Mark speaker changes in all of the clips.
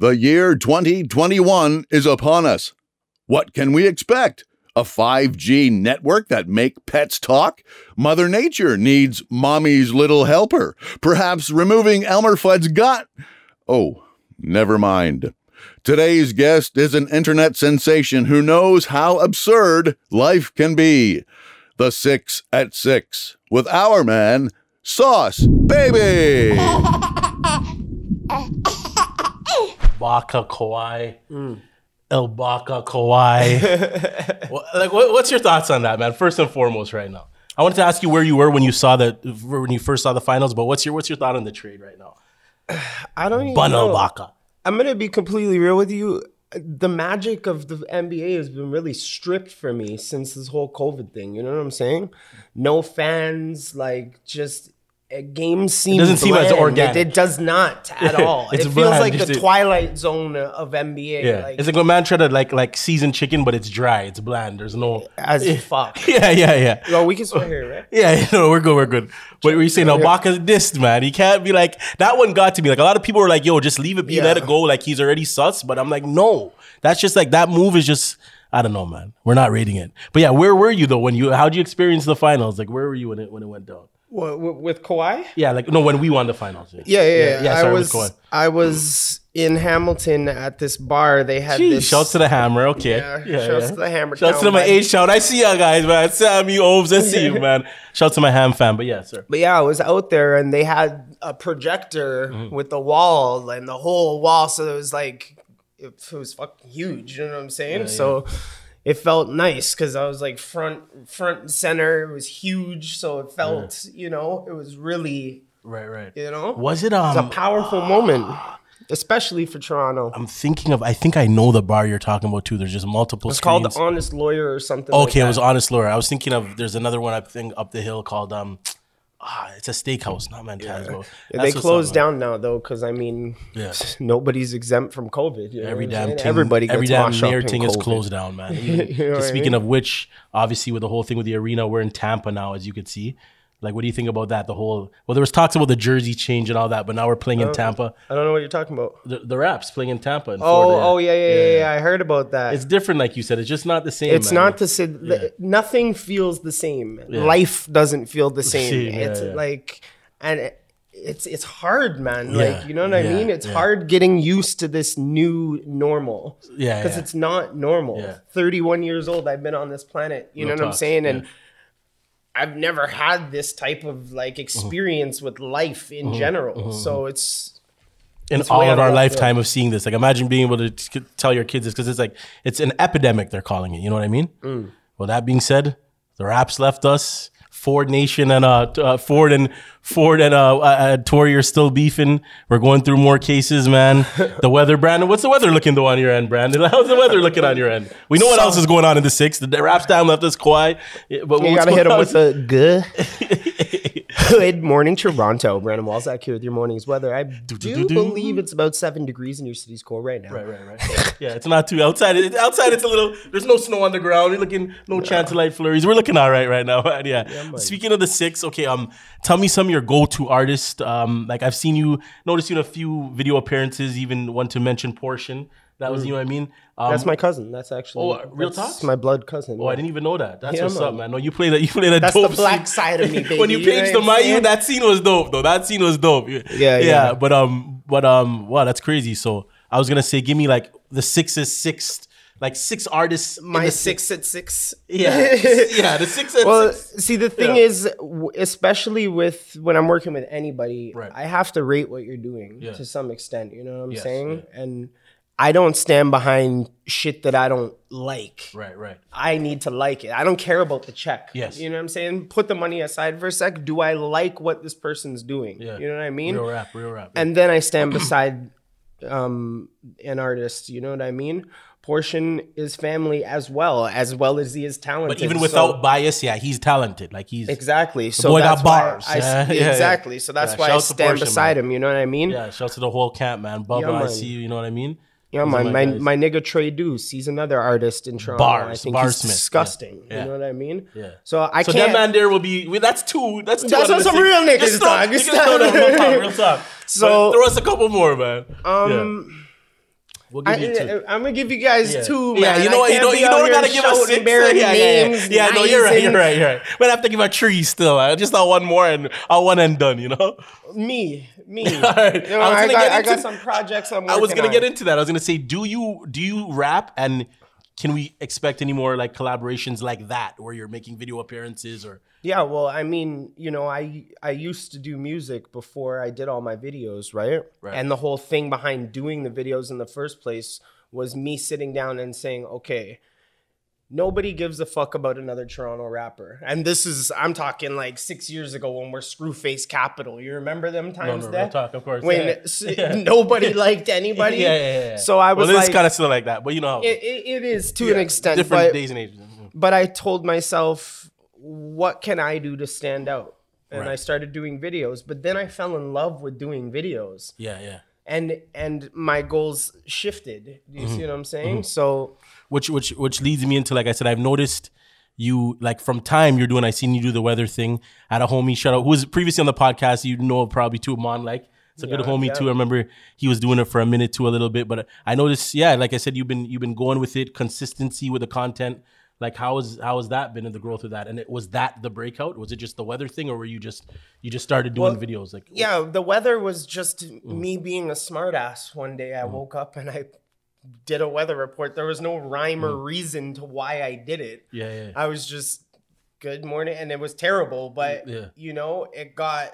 Speaker 1: The year 2021 is upon us. What can we expect? A 5G network that make pets talk? Mother Nature needs mommy's little helper. Perhaps removing Elmer Fudd's gut? Oh, never mind. Today's guest is an internet sensation who knows how absurd life can be. The Six at Six with our man, Sauce Baby.
Speaker 2: Baka Kawhi. Mm. El Baka Kawhi. Like, what, what's your thoughts on that, man? First and foremost, right now, I wanted to ask you where you were when you saw the when you first saw the finals. But what's your what's your thought on the trade right now?
Speaker 3: I don't even
Speaker 2: Bun
Speaker 3: know.
Speaker 2: Baka.
Speaker 3: I'm gonna be completely real with you. The magic of the NBA has been really stripped for me since this whole COVID thing. You know what I'm saying? No fans, like just a game seems
Speaker 2: doesn't seem as
Speaker 3: bland.
Speaker 2: organic.
Speaker 3: It, it does not at all. It feels
Speaker 2: bland,
Speaker 3: like the
Speaker 2: it-
Speaker 3: twilight zone of NBA.
Speaker 2: Yeah,
Speaker 3: like,
Speaker 2: it's like a man try to like like season chicken, but it's dry, it's bland. There's no.
Speaker 3: as fuck.
Speaker 2: Yeah, yeah, yeah.
Speaker 3: Well, we can swear here, right?
Speaker 2: Yeah, no, we're good, we're good. But we're saying Baka's dissed, man. He can't be like that. One got to me. Like a lot of people were like, "Yo, just leave it be, let it go." Like he's already sus. But I'm like, no, that's just like that move is just. I don't know, man. We're not rating it. But yeah, where were you though when you? How'd you experience the finals? Like, where were you when it when it went down?
Speaker 3: What, with, Kawhi?
Speaker 2: Yeah, like no, when we won the finals.
Speaker 3: Yeah, yeah, yeah.
Speaker 2: yeah,
Speaker 3: I
Speaker 2: sorry,
Speaker 3: was
Speaker 2: what's going?
Speaker 3: I was in Hamilton at this bar. They had
Speaker 2: Jeez,
Speaker 3: this.
Speaker 2: shouts to the hammer. Okay,
Speaker 3: Yeah, shouts to the Hammer
Speaker 2: Shouts to my
Speaker 3: by-
Speaker 2: A shout. I see you guys, man. Sam, you Oves, I see you, man. Shouts to my ham fam. But yeah, sir.
Speaker 3: But yeah, I was out there and they had a projector
Speaker 2: Mm-hmm.
Speaker 3: with the wall and the whole wall. So it was like, it, it was fucking huge. You know what I'm saying? so it felt nice because I was like front, front and center. It was huge. So it felt, you know, it was really,
Speaker 2: Right, right.
Speaker 3: you know,
Speaker 2: Was it
Speaker 3: it was a
Speaker 2: um?
Speaker 3: powerful moment, especially for Toronto.
Speaker 2: I'm thinking of. I think I know the bar you're talking about too. There's just multiple.
Speaker 3: It's called the Honest Lawyer or something. like
Speaker 2: Okay, it was Honest Lawyer. I was thinking of there's another one I think up the hill called um ah, it's a steakhouse, not Mantasco.
Speaker 3: Yeah, they closed down now though, because I mean,
Speaker 2: Yeah.
Speaker 3: nobody's exempt from COVID. you know
Speaker 2: Every damn thing,
Speaker 3: everybody
Speaker 2: every damn mayor thing is closed down, man.
Speaker 3: You know
Speaker 2: just
Speaker 3: I
Speaker 2: speaking
Speaker 3: mean?
Speaker 2: of which, obviously with the whole thing with the arena, we're in Tampa now, as you could see. Like, what do you think about that? The whole well, there was talks about the jersey change and all that, but now we're playing in oh, Tampa.
Speaker 3: I don't know what you're talking about.
Speaker 2: The, the Raps playing in Tampa. In
Speaker 3: Oh,
Speaker 2: Florida,
Speaker 3: oh yeah, yeah, yeah, yeah, I heard about that.
Speaker 2: It's different, like you said. It's just not the same.
Speaker 3: It's
Speaker 2: man.
Speaker 3: not the same. Nothing feels the same. Life doesn't feel the same.
Speaker 2: yeah,
Speaker 3: it's
Speaker 2: yeah.
Speaker 3: like, and it, it's it's hard, man.
Speaker 2: Yeah,
Speaker 3: Like you know what I mean? It's
Speaker 2: yeah.
Speaker 3: hard getting used to this new normal.
Speaker 2: Yeah,
Speaker 3: because
Speaker 2: yeah.
Speaker 3: it's not normal.
Speaker 2: Yeah.
Speaker 3: 31 years old. I've been on this planet. You
Speaker 2: Real
Speaker 3: know what I'm saying?
Speaker 2: yeah.
Speaker 3: And I've never had this type of like
Speaker 2: Mm-hmm.
Speaker 3: experience with life in general. So it's
Speaker 2: in
Speaker 3: It's
Speaker 2: all of our lifetime of seeing this. Like, imagine being able to t- tell your kids this because it's like it's an epidemic. They're calling it. You know what I mean?
Speaker 3: Mm.
Speaker 2: Well, that being said, the Raps left us. Ford Nation and uh, uh Ford and Ford and uh, uh, uh Tory are still beefing. We're going through more cases, man. The weather, Brandon. What's the weather looking though on your end, Brandon? How's the weather looking on your end? We know what else is going on in the six. The Raps down left us quiet, but
Speaker 3: you gotta hit them with a good. Good morning, Toronto. Brandon Walzak here with your morning's weather. I do
Speaker 2: do-do.
Speaker 3: believe it's about seven degrees in your city's core right now.
Speaker 2: Right, right, right. yeah, it's not too outside. It, outside, it's a little. There's no snow on the ground. You're looking no chance of light flurries. We're looking all right right now. man. yeah. Speaking of the six, okay. Um, tell me some of your go-to artists. Um, like I've seen you, noticed you in a few video appearances. Even one to mention Portion. That was you know what I mean. Um,
Speaker 3: That's my cousin. That's actually
Speaker 2: Oh, real
Speaker 3: that's
Speaker 2: talk?
Speaker 3: my blood cousin.
Speaker 2: Oh, I didn't even know that. That's
Speaker 3: Yeah,
Speaker 2: what's up,
Speaker 3: man.
Speaker 2: man. No, you played that. You played that.
Speaker 3: That's
Speaker 2: dope
Speaker 3: the black
Speaker 2: scene.
Speaker 3: side of me,
Speaker 2: when you
Speaker 3: baby. You
Speaker 2: paged the
Speaker 3: what I'm
Speaker 2: Mayu,
Speaker 3: saying?
Speaker 2: that scene was dope, though. That scene was dope. Yeah,
Speaker 3: Yeah, yeah.
Speaker 2: But um, but um, wow, that's crazy. So I was gonna say, give me like the sixes, sixth, like six artists. in
Speaker 3: My
Speaker 2: the
Speaker 3: six at six.
Speaker 2: Yeah, yeah, the six and
Speaker 3: Well,
Speaker 2: six.
Speaker 3: see, the thing
Speaker 2: Yeah.
Speaker 3: is, especially with when I'm working with anybody,
Speaker 2: Right.
Speaker 3: I have to rate what you're doing
Speaker 2: Yeah.
Speaker 3: to some extent. You know what I'm
Speaker 2: Yes,
Speaker 3: saying? And I don't stand behind shit that I don't like.
Speaker 2: Right, right.
Speaker 3: I need to like it. I don't care about the check.
Speaker 2: Yes.
Speaker 3: You know what I'm saying? Put the money aside for a sec. Do I like what this person's doing?
Speaker 2: Yeah.
Speaker 3: You know what I mean?
Speaker 2: Real rap, real rap.
Speaker 3: And then I stand beside um, an artist. You know what I mean? Portion is family as well, as well as he is talented.
Speaker 2: but even
Speaker 3: So-
Speaker 2: without bias, yeah, he's talented. Like he's
Speaker 3: Exactly. So
Speaker 2: boy got
Speaker 3: that's why
Speaker 2: bars.
Speaker 3: I,
Speaker 2: Yeah, yeah, yeah.
Speaker 3: exactly. So that's
Speaker 2: Yeah,
Speaker 3: why I stand
Speaker 2: Portia,
Speaker 3: beside
Speaker 2: man.
Speaker 3: him. You know what I mean?
Speaker 2: yeah. Shouts to the whole camp, man. Bubba,
Speaker 3: Yeah,
Speaker 2: I see you. You know what I mean?
Speaker 3: Yeah,
Speaker 2: Those are
Speaker 3: man.
Speaker 2: my
Speaker 3: My,
Speaker 2: guys.
Speaker 3: my nigga Trey Deuce, he's another artist in Toronto. I think
Speaker 2: yeah.
Speaker 3: disgusting.
Speaker 2: Yeah.
Speaker 3: You know what I mean?
Speaker 2: Yeah.
Speaker 3: So I
Speaker 2: So
Speaker 3: can't.
Speaker 2: that man there will be. well, That's two. That's two.
Speaker 3: That's what some real niggas talk.
Speaker 2: Real talk. Real talk.
Speaker 3: So-
Speaker 2: But throw us a couple more, man.
Speaker 3: um,
Speaker 2: We'll give
Speaker 3: I,
Speaker 2: you two.
Speaker 3: Uh, I'm gonna give you guys
Speaker 2: Yeah.
Speaker 3: two.
Speaker 2: Yeah, you know what? You know,
Speaker 3: be
Speaker 2: you know, we
Speaker 3: here
Speaker 2: gotta give us
Speaker 3: shouting
Speaker 2: six.
Speaker 3: bare
Speaker 2: Yeah, yeah,
Speaker 3: names,
Speaker 2: yeah. Yeah, no, you're right. You're right. You're right. We'd have to give a tree still. I just not one more and a one and done. You know.
Speaker 3: Me, me.
Speaker 2: All right.
Speaker 3: You know,
Speaker 2: I was
Speaker 3: I,
Speaker 2: gonna
Speaker 3: got,
Speaker 2: get
Speaker 3: I got some projects I'm
Speaker 2: I was gonna
Speaker 3: on.
Speaker 2: get into that. I was gonna say, do you do you rap and can we expect any more like collaborations like that where you're making video appearances or
Speaker 3: Yeah, well, I mean, you know, I I used to do music before I did all my videos, right?
Speaker 2: Right.
Speaker 3: And the whole thing behind doing the videos in the first place was me sitting down and saying, okay, nobody gives a fuck about another Toronto rapper. And this is I'm talking like six years ago when we're Screwface Capital. You remember them times
Speaker 2: no,
Speaker 3: there?
Speaker 2: real talk, of course.
Speaker 3: When
Speaker 2: Yeah.
Speaker 3: s-
Speaker 2: Yeah.
Speaker 3: nobody liked anybody.
Speaker 2: Yeah, yeah, yeah.
Speaker 3: So I was
Speaker 2: well,
Speaker 3: like,
Speaker 2: it's kind of still like that, but you know, how
Speaker 3: it, it, it is to an extent,
Speaker 2: different days and ages.
Speaker 3: but I told myself, what can I do to stand out? And I started doing videos, but then I fell in love with doing videos.
Speaker 2: Yeah, yeah.
Speaker 3: And and my goals shifted. Do you
Speaker 2: Mm-hmm.
Speaker 3: see what I'm saying? So
Speaker 2: which which which leads me into like I said, I've noticed you like from time you're doing. I seen you do the weather thing. Had a homie shout out who was previously on the podcast. You know probably too Mon like. It's a good homie
Speaker 3: yeah.
Speaker 2: too. I remember he was doing it for a minute too, a little bit. But I noticed, yeah, like I said, you've been you've been going with it, consistency with the content. Like how is how has that been in the growth of that? And it was that the breakout? Was it just the weather thing, or were you just you just started doing
Speaker 3: Well,
Speaker 2: videos? Like
Speaker 3: yeah, the weather was just
Speaker 2: Mm.
Speaker 3: me being a smartass. One day I woke up and I did a weather report. There was no rhyme or reason to why I did it.
Speaker 2: Mm. yeah, yeah.
Speaker 3: I was just good morning and it was terrible, but
Speaker 2: Yeah.
Speaker 3: you know, it got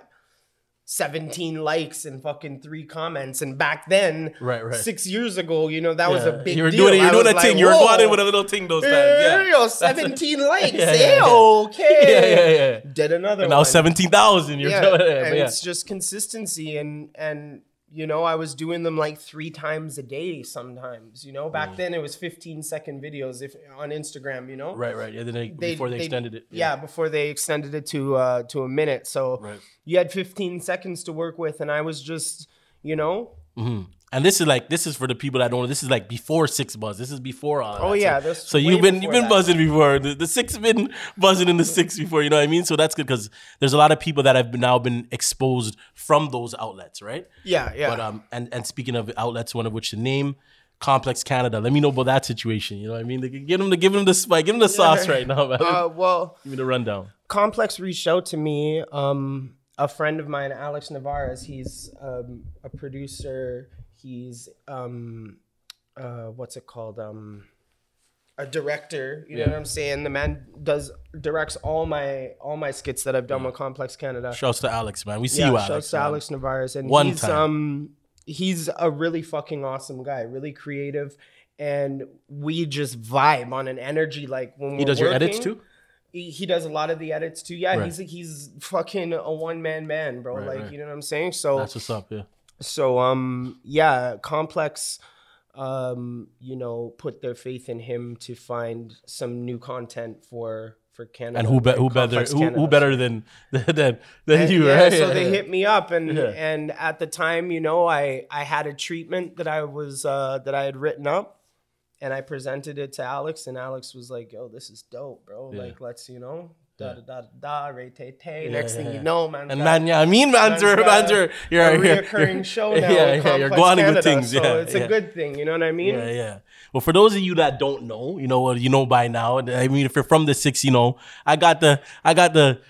Speaker 3: 17 likes and fucking three comments. And back then,
Speaker 2: Right, right.
Speaker 3: six years ago, you know, that was a big
Speaker 2: You were
Speaker 3: deal.
Speaker 2: doing you were doing a
Speaker 3: like,
Speaker 2: thing. You were
Speaker 3: "Whoa,
Speaker 2: going in with a little thing those times.
Speaker 3: yeah,
Speaker 2: Yeah.
Speaker 3: yo, 17 likes.
Speaker 2: Yeah, yeah, yeah.
Speaker 3: Okay.
Speaker 2: Yeah, yeah, yeah.
Speaker 3: Did another
Speaker 2: And now seventeen thousand. You're
Speaker 3: yeah,
Speaker 2: it.
Speaker 3: and
Speaker 2: yeah.
Speaker 3: it's just consistency and and you know i was doing them like three times a day sometimes you know back then it was 15 second videos if on instagram you know
Speaker 2: Mm. Right, right. Yeah, then they, before they, extended it.
Speaker 3: yeah. before they extended it to uh to a minute so
Speaker 2: Right.
Speaker 3: you had 15 seconds to work with and i was just you know
Speaker 2: And this is like this is for the people that don't know. This is like before 6ixBuzz. This is before all.
Speaker 3: Oh, yeah,
Speaker 2: So,
Speaker 3: this
Speaker 2: so you've been you've been
Speaker 3: that.
Speaker 2: buzzing before. The, the six been buzzing in the six before. You know what I mean? So that's good because there's a lot of people that have been, now been exposed from those outlets, right?
Speaker 3: yeah yeah
Speaker 2: But um, and and speaking of outlets, one of which the name. Complex Canada. Let me know about that situation. You know what I mean? They Give them the give them the spike, give them the sauce right now, man.
Speaker 3: uh well
Speaker 2: Give me the rundown.
Speaker 3: Complex reached out to me. Um, a friend of mine, Alex Navarez, he's um, a producer. He's um, uh, what's it called? Um, a director. You know what I'm saying? The man does directs all my all my skits that I've done with Complex Canada.
Speaker 2: Shouts to Alex, man. We see
Speaker 3: yeah,
Speaker 2: you,
Speaker 3: shouts
Speaker 2: Alex.
Speaker 3: to
Speaker 2: man.
Speaker 3: Alex Navarez, and
Speaker 2: One
Speaker 3: he's
Speaker 2: time.
Speaker 3: um he's a really fucking awesome guy, really creative, and we just vibe on an energy like when
Speaker 2: He does your edits too.
Speaker 3: he, he does a lot of the edits too. Yeah,
Speaker 2: Right.
Speaker 3: he's he's fucking a one man man, bro.
Speaker 2: Right,
Speaker 3: like
Speaker 2: right.
Speaker 3: you know what I'm saying. So
Speaker 2: That's what's up. Yeah.
Speaker 3: So um yeah, complex. Um, you know, put their faith in him to find some new content for for Canada.
Speaker 2: And who be, who better who, who better than than than
Speaker 3: And
Speaker 2: you,
Speaker 3: yeah,
Speaker 2: right?
Speaker 3: so
Speaker 2: Yeah,
Speaker 3: they hit me up, and
Speaker 2: Yeah.
Speaker 3: and at the time, you know, I I had a treatment that I was uh, that I had written up, and I presented it to Alex, and Alex was like, "Yo, this is dope, bro. Like, let's you know." Da da da da, Tay Tay.
Speaker 2: Yeah,
Speaker 3: Next thing you know, man.
Speaker 2: And man, yeah, I mean,
Speaker 3: man's got
Speaker 2: man's
Speaker 3: a reoccurring
Speaker 2: you're-
Speaker 3: show now.
Speaker 2: Yeah, yeah, you're going with things.
Speaker 3: so
Speaker 2: yeah,
Speaker 3: it's
Speaker 2: yeah.
Speaker 3: a good thing. You know what I mean?
Speaker 2: Yeah, yeah. Well, for those of you that don't know, you know what you know by now. I mean, if you're from the six, you know, I got the I got the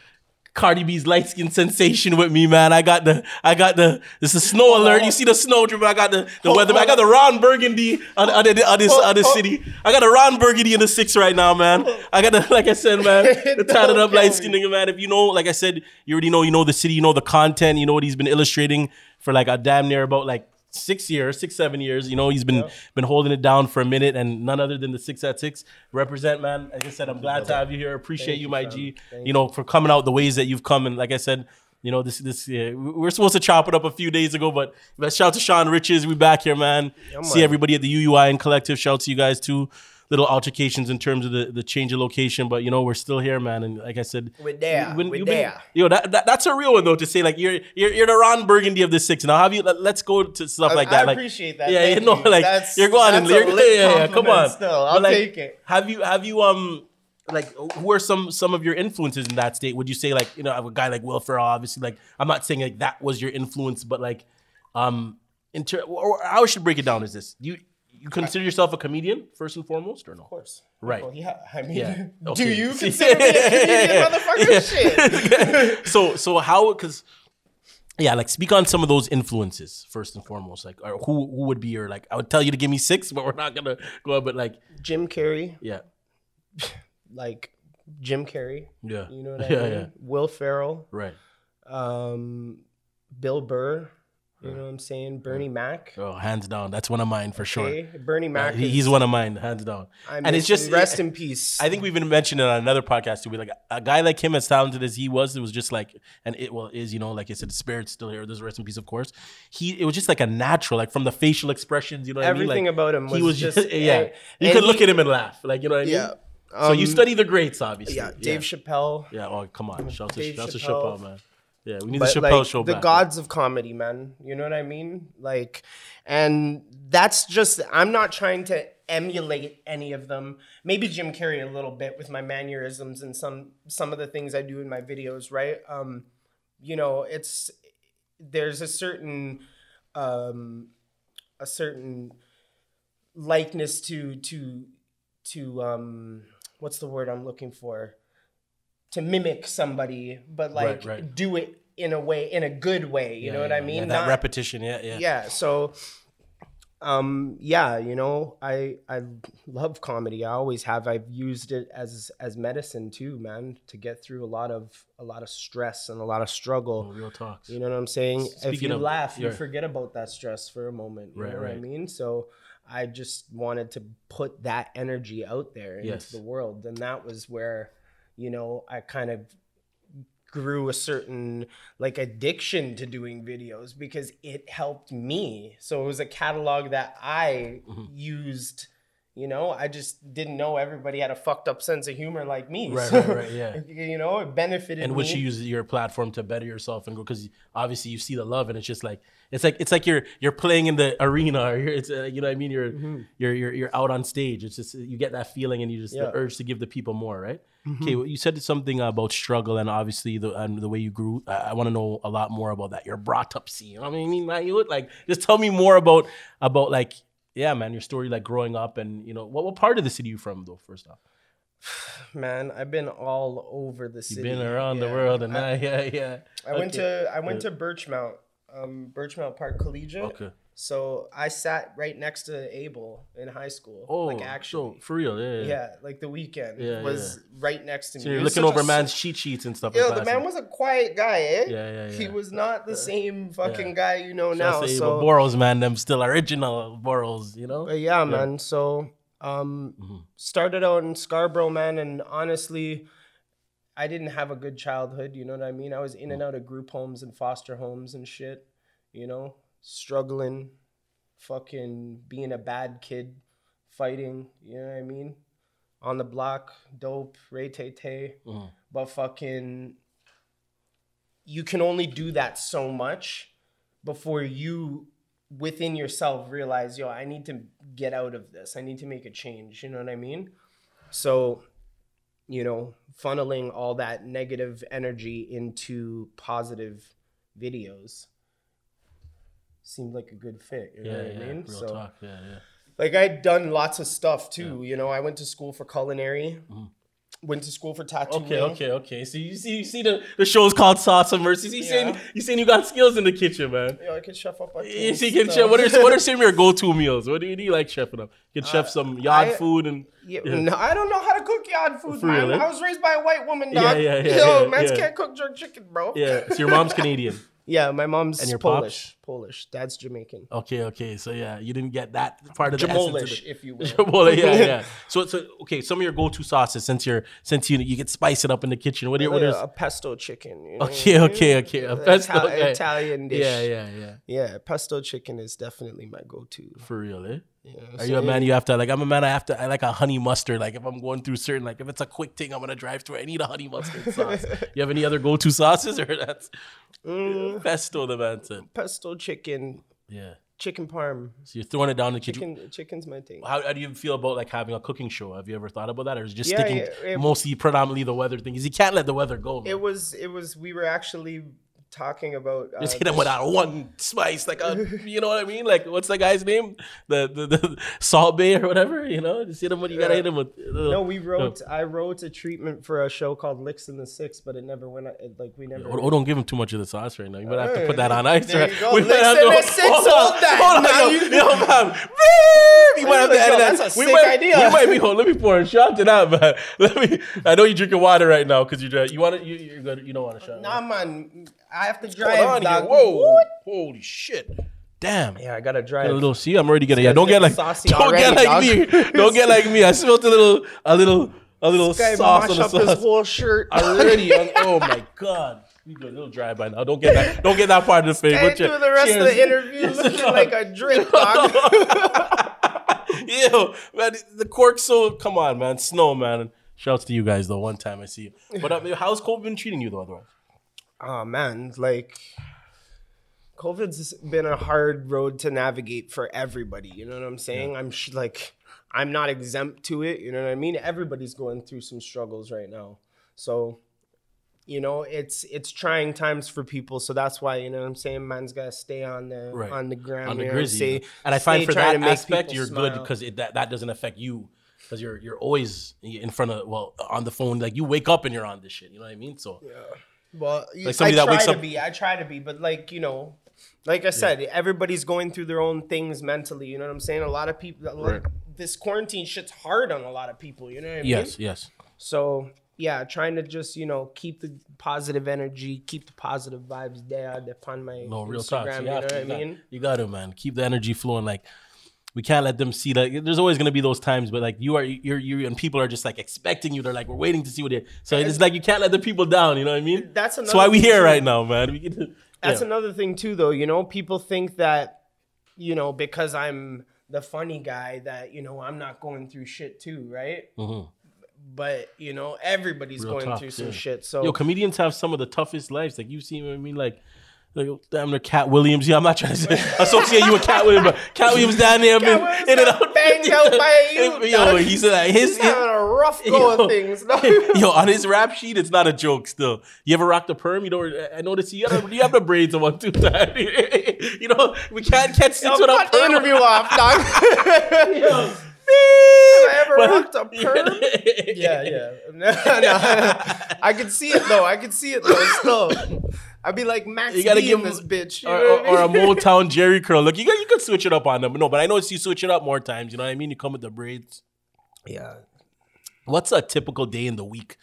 Speaker 2: Cardi B's light skin sensation with me, man. I got the I got the this is snow alert. You see the snow drip. I got the the weather. I got the Ron Burgundy on, on, the- on this on this city. I got a Ron Burgundy in the six right now, man. I got the like I said, man, the tatted up light skin nigga, man. If you know, like I said, you already know. You know the city. You know the content. You know what he's been illustrating for like a damn near about like six years, six seven years. You know he's been been holding it down for a minute, and none other than the six at six represent, man. Like I said, I'm glad to have you here. Appreciate
Speaker 3: Thank
Speaker 2: you, my. G. You know for coming out the ways that you've come, and like I said. You know this. This yeah, we we're supposed to chop it up a few days ago, but shout to Sean Riches. We back here, man. See
Speaker 3: man.
Speaker 2: everybody at the UUI and collective. Shout to you guys too. Little altercations in terms of the, the change of location, but you know we're still here, man. And like I said,
Speaker 3: We're there.
Speaker 2: when
Speaker 3: We're
Speaker 2: you've been-
Speaker 3: there.
Speaker 2: Yo, that, that that's a real one though. To say like you're you're, you're the Ron Burgundy of the six. Now have you? Let, us go to stuff like
Speaker 3: I
Speaker 2: that. like,
Speaker 3: appreciate that.
Speaker 2: Yeah,
Speaker 3: Thank
Speaker 2: you know,
Speaker 3: you.
Speaker 2: like
Speaker 3: That's-
Speaker 2: you're going and you're, yeah, yeah, come on.
Speaker 3: still. I'll
Speaker 2: like,
Speaker 3: take it.
Speaker 2: Have you have you um like who are some some of your influences in that state? Would you say like you know a guy like Will Ferrell? Obviously, like I'm not saying like that was your influence, but like um in ter- or how I should break it down is this you you consider yourself a comedian first and foremost, or no?
Speaker 3: Of course.
Speaker 2: Right.
Speaker 3: Well, yeah. I mean,
Speaker 2: Yeah.
Speaker 3: do you consider me a comedian, motherfucker? Shit.
Speaker 2: so so how because yeah like speak on some of those influences first and foremost like or who who would be your like i would tell you to give me six but we're not gonna go up but like
Speaker 3: Jim Carrey,
Speaker 2: yeah
Speaker 3: like Jim Carrey.
Speaker 2: yeah
Speaker 3: You know what I
Speaker 2: yeah
Speaker 3: mean?
Speaker 2: yeah
Speaker 3: Will Ferrell,
Speaker 2: right
Speaker 3: um, Bill Burr. You know what I'm saying? Bernie Mac.
Speaker 2: oh hands down that's one of mine for sure
Speaker 3: Bernie
Speaker 2: Uh,
Speaker 3: Mac. is-
Speaker 2: he's one of mine hands down
Speaker 3: I
Speaker 2: and it's just
Speaker 3: rest in peace.
Speaker 2: I think we've been mentioned it on another podcast too. Be like a guy like him, as talented as he was, it was just like, and it well is you know, like I said, the spirit's still here. There's rest in peace, of course. He it was just like a natural, like from the facial expressions, you know, what
Speaker 3: Everything
Speaker 2: I mean? Like,
Speaker 3: about him
Speaker 2: he
Speaker 3: was
Speaker 2: was
Speaker 3: just-
Speaker 2: just yeah.
Speaker 3: and-
Speaker 2: you
Speaker 3: and
Speaker 2: could
Speaker 3: he-
Speaker 2: look at him and laugh, like you know what I mean.
Speaker 3: yeah.
Speaker 2: so you
Speaker 3: Um,
Speaker 2: study the greats, obviously.
Speaker 3: Yeah, Dave Chappelle.
Speaker 2: Yeah. Oh, come on. Shout to, shout to.
Speaker 3: Chappelle,
Speaker 2: man. Yeah, we need
Speaker 3: but
Speaker 2: the Chappelle
Speaker 3: like
Speaker 2: show
Speaker 3: the
Speaker 2: back.
Speaker 3: gods of comedy, man. You know what I mean? Like, and that's just I'm not trying to emulate any of them. Maybe Jim Carrey a little bit with my mannerisms and some some of the things I do in my videos, right? Um, you know, it's there's a certain um a certain likeness to to to um what's the word I'm looking for? To mimic somebody, but like
Speaker 2: right.
Speaker 3: do it in a way in a good way. You
Speaker 2: Yeah,
Speaker 3: know what
Speaker 2: yeah,
Speaker 3: I mean?
Speaker 2: Yeah, that
Speaker 3: Not-
Speaker 2: repetition. Yeah, yeah.
Speaker 3: yeah so um yeah you know i i love comedy i always have i've used it as as medicine too man to get through a lot of a lot of stress and a lot of
Speaker 2: Oh,
Speaker 3: struggle
Speaker 2: real talks.
Speaker 3: you know what i'm saying if you
Speaker 2: of-
Speaker 3: laugh you forget about that stress for a moment you
Speaker 2: Right,
Speaker 3: know what i mean so i just wanted to put that energy out there into
Speaker 2: Yes.
Speaker 3: the world and that was where you know i kind of grew a certain like addiction to doing videos because it helped me. So it was a catalog that I
Speaker 2: Mm-hmm.
Speaker 3: used. You know, I just didn't know everybody had a fucked up sense of humor like me.
Speaker 2: Right,
Speaker 3: So,
Speaker 2: right, right, yeah.
Speaker 3: You know, it benefited
Speaker 2: and
Speaker 3: me.
Speaker 2: which you use your platform to better yourself and go because obviously you see the love and it's just like it's like it's like you're you're playing in the arena or you're, it's uh, you know what I mean you're you're you're you're out on stage it's just you get that feeling and you just
Speaker 3: Mm-hmm. Yeah. Mm-hmm.
Speaker 2: the urge to give the people more right okay well, you said something about struggle and obviously the and the way you grew I, I want to know a lot more about that your brought up scene you know what I mean man you look like just tell me more about about like yeah man your story like growing up and you know what what part of the city you from though first off?
Speaker 3: Man, I've been all over the city.
Speaker 2: you've been around the world and
Speaker 3: I,
Speaker 2: I, yeah yeah.
Speaker 3: I went to I went to Birchmount, um, Birchmount Park Collegiate.
Speaker 2: okay
Speaker 3: So I sat right next to Abel in high school.
Speaker 2: Oh,
Speaker 3: like actually.
Speaker 2: so for real, yeah, yeah.
Speaker 3: Yeah, like the Weeknd
Speaker 2: Yeah,
Speaker 3: was right next to me.
Speaker 2: So you're looking over
Speaker 3: a-
Speaker 2: man's cheat sheets and stuff.
Speaker 3: Yo,
Speaker 2: like
Speaker 3: the man was a quiet guy, eh?
Speaker 2: Yeah, yeah,
Speaker 3: He was not the same fucking
Speaker 2: Yeah.
Speaker 3: guy you know
Speaker 2: now.
Speaker 3: now.
Speaker 2: Say,
Speaker 3: So,
Speaker 2: Boros, man, them still original Boros, you know.
Speaker 3: yeah, man. So, um,
Speaker 2: Mm-hmm.
Speaker 3: started out in Scarborough, man, and honestly, I didn't have a good childhood. You know what I mean? I was in
Speaker 2: Mm.
Speaker 3: and out of group homes and foster homes and shit. You know, struggling, fucking being a bad kid, fighting. You know what I mean? On the block, dope, Ray Tay Tay,
Speaker 2: Mhm.
Speaker 3: but fucking, you can only do that so much before you within yourself realize, yo, I need to get out of this. I need to make a change. You know what I mean? So, you know, funneling all that negative energy into positive videos seemed like a good fit. You know
Speaker 2: Yeah,
Speaker 3: what
Speaker 2: yeah,
Speaker 3: I mean?
Speaker 2: real
Speaker 3: so,
Speaker 2: talk. Yeah, yeah.
Speaker 3: like I'd done lots of stuff too. You know, I went to school for culinary, went to school for tattooing.
Speaker 2: Okay, okay, okay. So you see, you see the the show's called Sauce of Mercy. You saying
Speaker 3: Yeah.
Speaker 2: you saying you got skills in the kitchen, man.
Speaker 3: Yeah, I could chef up.
Speaker 2: You see, can chef, what are what are some of your go to meals? What do you, do you like chefing up? You can chef some yard
Speaker 3: Uh, I-
Speaker 2: food and
Speaker 3: Yeah, No, I don't know how to cook yard food,
Speaker 2: For
Speaker 3: man.
Speaker 2: real, eh?
Speaker 3: I was raised by a white woman,
Speaker 2: Yeah,
Speaker 3: dog.
Speaker 2: yeah, yeah,
Speaker 3: Yo,
Speaker 2: yeah,
Speaker 3: man
Speaker 2: yeah.
Speaker 3: can't cook jerk chicken, bro.
Speaker 2: yeah. So your mom's Canadian.
Speaker 3: Yeah, my mom's
Speaker 2: And your
Speaker 3: Polish. Polish. Dad's Jamaican.
Speaker 2: Okay, okay. So yeah, you didn't get that part of the essence
Speaker 3: Jamolish,
Speaker 2: the-
Speaker 3: if you will.
Speaker 2: Jamoli, yeah, yeah. So, so okay. Some of your go-to sauces, since you're since you you get spice it up in the kitchen. What are your what
Speaker 3: a pesto chicken. you know
Speaker 2: Okay, okay, okay. A
Speaker 3: Uh,
Speaker 2: pesto,
Speaker 3: Ital-
Speaker 2: okay.
Speaker 3: Italian dish.
Speaker 2: Yeah, yeah, yeah.
Speaker 3: Yeah, pesto chicken is definitely my go-to.
Speaker 2: For real, eh?
Speaker 3: Yeah,
Speaker 2: Are you a man? You have to like. I'm a man. I have to. I like a honey mustard. Like if I'm going through certain, like if it's a quick thing, I'm gonna drive through. I need a honey mustard sauce. you have any other go-to sauces, or that's
Speaker 3: Mm.
Speaker 2: pesto? The man said.
Speaker 3: pesto chicken,
Speaker 2: Yeah.
Speaker 3: chicken parm.
Speaker 2: So you're throwing it down the kitchen.
Speaker 3: Chicken, chicken's my thing.
Speaker 2: How, how do you feel about like having a cooking show? Have you ever thought about that, or is it just
Speaker 3: Yeah,
Speaker 2: sticking
Speaker 3: yeah, it-
Speaker 2: mostly predominantly the weather thing? Because you can't let the weather go. Man.
Speaker 3: It was, it was. We were actually talking about uh,
Speaker 2: Just hit him with that one spice, like a, you know what I mean? Like, what's the guy's name? The the, the Salt Bae or whatever, you know? Just hit him with, you gotta hit him with. uh,
Speaker 3: No, we wrote. I wrote a treatment for a show called Licks in the Six, but it never went. It, like we never.
Speaker 2: Oh, oh, don't give him too much of the sauce right now. You might have to put that on ice. Right?
Speaker 3: you.
Speaker 2: We
Speaker 3: Licks
Speaker 2: might have to-
Speaker 3: the six,
Speaker 2: hold on,
Speaker 3: hold that.
Speaker 2: Hold on,
Speaker 3: Now
Speaker 2: yo,
Speaker 3: you-
Speaker 2: yo, man. You might have to edit that.
Speaker 3: that's a
Speaker 2: we
Speaker 3: sick
Speaker 2: might,
Speaker 3: idea.
Speaker 2: We might be. Hold, let me pour a shot to that, man. Let me. I know you're drinking water right now because you're. You want it? You, you're good. You don't want a shot.
Speaker 3: Nah, man. I have to
Speaker 2: What's
Speaker 3: drive.
Speaker 2: going on here?
Speaker 3: dog.
Speaker 2: Whoa!
Speaker 3: What?
Speaker 2: Holy shit! Damn.
Speaker 3: Yeah, I gotta
Speaker 2: Get
Speaker 3: drive.
Speaker 2: a little see, I'm already getting. Yeah, don't get like,
Speaker 3: getting saucy
Speaker 2: don't get like
Speaker 3: dog.
Speaker 2: me. Don't get like me. I smelled a little, a little, a little
Speaker 3: This guy
Speaker 2: sauce on the
Speaker 3: up his whole shirt.
Speaker 2: already. on- oh my god, we got a little dry by now. Don't get that. Don't get that part of the thing.
Speaker 3: I
Speaker 2: But
Speaker 3: do
Speaker 2: yeah,
Speaker 3: the rest of the interview looking like a drink, dog.
Speaker 2: Ew, man, the cork. So come on, man. Snow, man. Shouts to you guys though. One time I see you. But uh, how's COVID been treating you though? Otherwise,
Speaker 3: oh man, like COVID's been a hard road to navigate for everybody. You know what I'm saying? I'm sh- like, I'm not exempt to it. You know what I mean? Everybody's going through some struggles right now. So, you know, it's it's trying times for people. So that's why you know what I'm saying. Man's gotta stay on the
Speaker 2: Right.
Speaker 3: on the ground.
Speaker 2: on the
Speaker 3: you
Speaker 2: grizzly.
Speaker 3: stay-
Speaker 2: and I find for that aspect, you're good because that that doesn't affect you because you're you're always in front of well on the phone. Like you wake up and you're on this shit. You know what I mean? So
Speaker 3: Well,
Speaker 2: Like somebody
Speaker 3: I
Speaker 2: that
Speaker 3: try
Speaker 2: wakes
Speaker 3: to
Speaker 2: up-
Speaker 3: be. I try to be, but like you know, like I said, everybody's going through their own things mentally. You know what I'm saying? A lot of people. Like, this quarantine shit's hard on a lot of people. You know what I mean?
Speaker 2: yes, yes.
Speaker 3: So yeah, trying to just you know keep the positive energy, keep the positive vibes there upon my
Speaker 2: No real
Speaker 3: Instagram.
Speaker 2: talk.
Speaker 3: You
Speaker 2: you,
Speaker 3: know what I
Speaker 2: you, got,
Speaker 3: mean?
Speaker 2: you got to man. Keep the energy flowing. Like we can't let them see that. There's always gonna be those times, but like you are, you're, you and people are just like expecting you. They're like, we're waiting to see what they. So it's like you can't let the people down. You know what I mean?
Speaker 3: That's
Speaker 2: That's
Speaker 3: another
Speaker 2: why we
Speaker 3: thing,
Speaker 2: here
Speaker 3: too.
Speaker 2: right now, man. We to,
Speaker 3: That's
Speaker 2: yeah.
Speaker 3: another thing too, though. You know, people think that, you know, because I'm the funny guy, that you know I'm not going through shit too, right? But you know, everybody's
Speaker 2: Mm-hmm. Real
Speaker 3: going
Speaker 2: talk,
Speaker 3: through some
Speaker 2: yeah.
Speaker 3: shit. So
Speaker 2: Yo, comedians have some of the toughest lives. Like you see, what I mean, like. Like damn near Katt Williams. Yeah, I'm not trying to say, associate you with Katt Williams, but Katt Williams down there,
Speaker 3: Williams
Speaker 2: in and out,
Speaker 3: banged out by you,
Speaker 2: Yo, he's like his,
Speaker 3: he's having a rough go
Speaker 2: Yo.
Speaker 3: of things. No?
Speaker 2: Yo, on his rap sheet, it's not a joke. Still, you ever rocked a perm? You know, I noticed you have, you have the braids on one two time. you know, we can't catch
Speaker 3: Yo,
Speaker 2: six without
Speaker 3: the
Speaker 2: perm.
Speaker 3: interview off, dog.
Speaker 2: Yo,
Speaker 3: Have I ever
Speaker 2: But-
Speaker 3: rocked a perm? yeah, yeah. No, no. I can see it though. I can see it though. Still, I'd be like Max
Speaker 2: You gotta give him-
Speaker 3: this bitch. You
Speaker 2: or,
Speaker 3: know
Speaker 2: or, or a? Motown Jheri curl. Look, you got you could switch it up on them. No, but I noticed you switch it up more times. You know what I mean? You come with the braids.
Speaker 3: yeah.
Speaker 2: What's a typical day in the week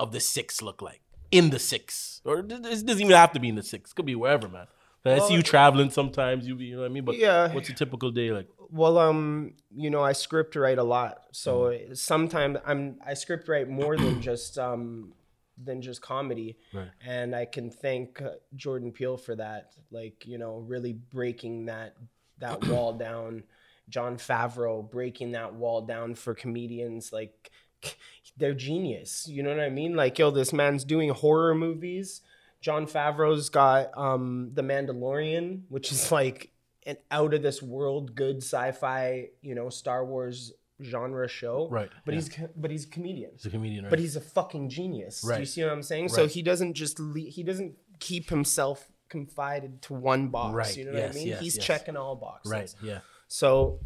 Speaker 2: of the six look like? In the six, or it doesn't even have to be in the six. It could be wherever, man. I see you traveling sometimes. You, be- you know what I mean? But
Speaker 3: Yeah.
Speaker 2: what's a typical day like?
Speaker 3: Well, um, you know, I script write a lot, so sometimes I'm I script write more than just um than just comedy,
Speaker 2: Right.
Speaker 3: and I can thank uh, Jordan Peele for that. Like, you know, really breaking that that wall down. Jon Favreau breaking that wall down for comedians. Like, they're genius. You know what I mean? Like, yo, this man's doing horror movies. Jon Favreau's got um The Mandalorian, which is like an out of this world good sci-fi, you know, Star Wars genre show.
Speaker 2: Right,
Speaker 3: But
Speaker 2: yeah.
Speaker 3: he's but he's a comedian.
Speaker 2: He's a comedian, right?
Speaker 3: But he's a fucking genius. Do you see what I'm saying?
Speaker 2: Right.
Speaker 3: So he doesn't just le- he doesn't keep himself confided to one box.
Speaker 2: Right.
Speaker 3: You know what I mean?
Speaker 2: yes,
Speaker 3: he's
Speaker 2: yes.
Speaker 3: checking all boxes.
Speaker 2: right. Yeah.
Speaker 3: So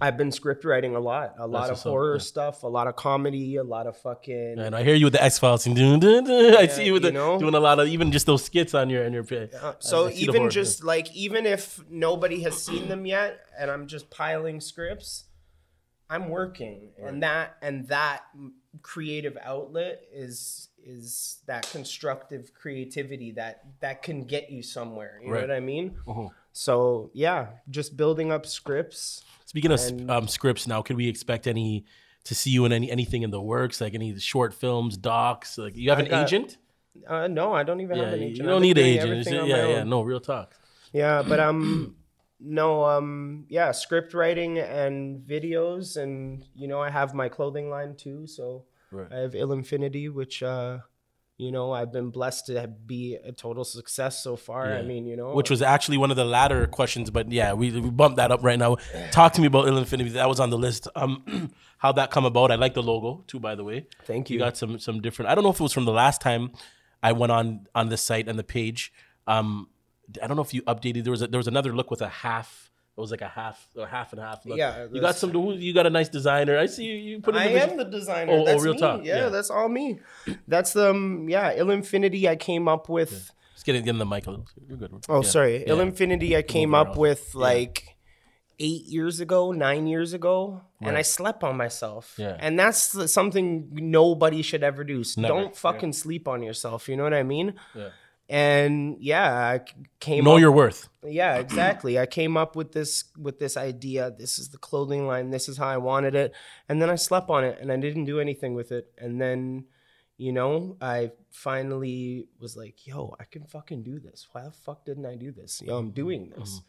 Speaker 3: I've been script writing a lot, a lot of
Speaker 2: up,
Speaker 3: horror
Speaker 2: yeah.
Speaker 3: stuff, a lot of comedy, a lot of fucking.
Speaker 2: And I hear you with the X Files. I see you with
Speaker 3: you
Speaker 2: the,
Speaker 3: know?
Speaker 2: doing a lot of even just those skits on your on your.
Speaker 3: Uh, so even just like even if nobody has seen them yet, and I'm just piling scripts, I'm working, and that and that creative outlet is is that constructive creativity that that can get you somewhere. You
Speaker 2: Right.
Speaker 3: know what I mean?
Speaker 2: Uh-huh.
Speaker 3: So yeah, just building up scripts.
Speaker 2: Speaking of um, scripts, now could we expect any to see you in any anything in the works, like any short films, docs? Like you have an
Speaker 3: got-
Speaker 2: agent?
Speaker 3: Uh, no, I don't even
Speaker 2: Yeah,
Speaker 3: have an agent.
Speaker 2: you
Speaker 3: don't
Speaker 2: need an agent. Yeah, yeah, no real talk.
Speaker 3: Yeah, but um no um yeah, script writing and videos and you know I have my clothing line too, so
Speaker 2: Right.
Speaker 3: I have Ill Infinity which uh you know, I've been blessed to be a total success so far. I mean, you know,
Speaker 2: Which was actually one of the latter questions, but yeah, we, we bumped that up right now. Talk to me about Ill Infinity. That was on the list. Um, how that come about? I like the logo too, by the way.
Speaker 3: Thank
Speaker 2: You
Speaker 3: you.
Speaker 2: got some some different. I don't know if it was from the last time I went on on the site and the page. Um, I don't know if you updated. There was a, there was another look with a half. It was like a half, a half and half. Look.
Speaker 3: Yeah,
Speaker 2: you got some. You got a nice designer. I see you. You put. In
Speaker 3: I am the designer.
Speaker 2: Oh, oh, real
Speaker 3: me.
Speaker 2: talk.
Speaker 3: Yeah,
Speaker 2: Yeah.
Speaker 3: that's all me. That's the um, yeah, Ill Infinity. I came up with.
Speaker 2: Just getting in the mic. a little. You're good.
Speaker 3: Oh,
Speaker 2: Yeah.
Speaker 3: sorry,
Speaker 2: Yeah.
Speaker 3: Ill Infinity. I came up
Speaker 2: around.
Speaker 3: with like eight years ago, nine years ago, and I slept on myself.
Speaker 2: Yeah.
Speaker 3: and that's something nobody should ever do. S-
Speaker 2: Never.
Speaker 3: Don't fucking sleep on yourself. You know what I mean?
Speaker 2: Yeah.
Speaker 3: And yeah, I came.
Speaker 2: Know
Speaker 3: up
Speaker 2: your worth.
Speaker 3: yeah exactly i came up with this with this idea this is the clothing line this is how i wanted it and then i slept on it and i didn't do anything with it and then you know i finally was like yo i can fucking do this why the fuck didn't i do this yo i'm doing mm-hmm. this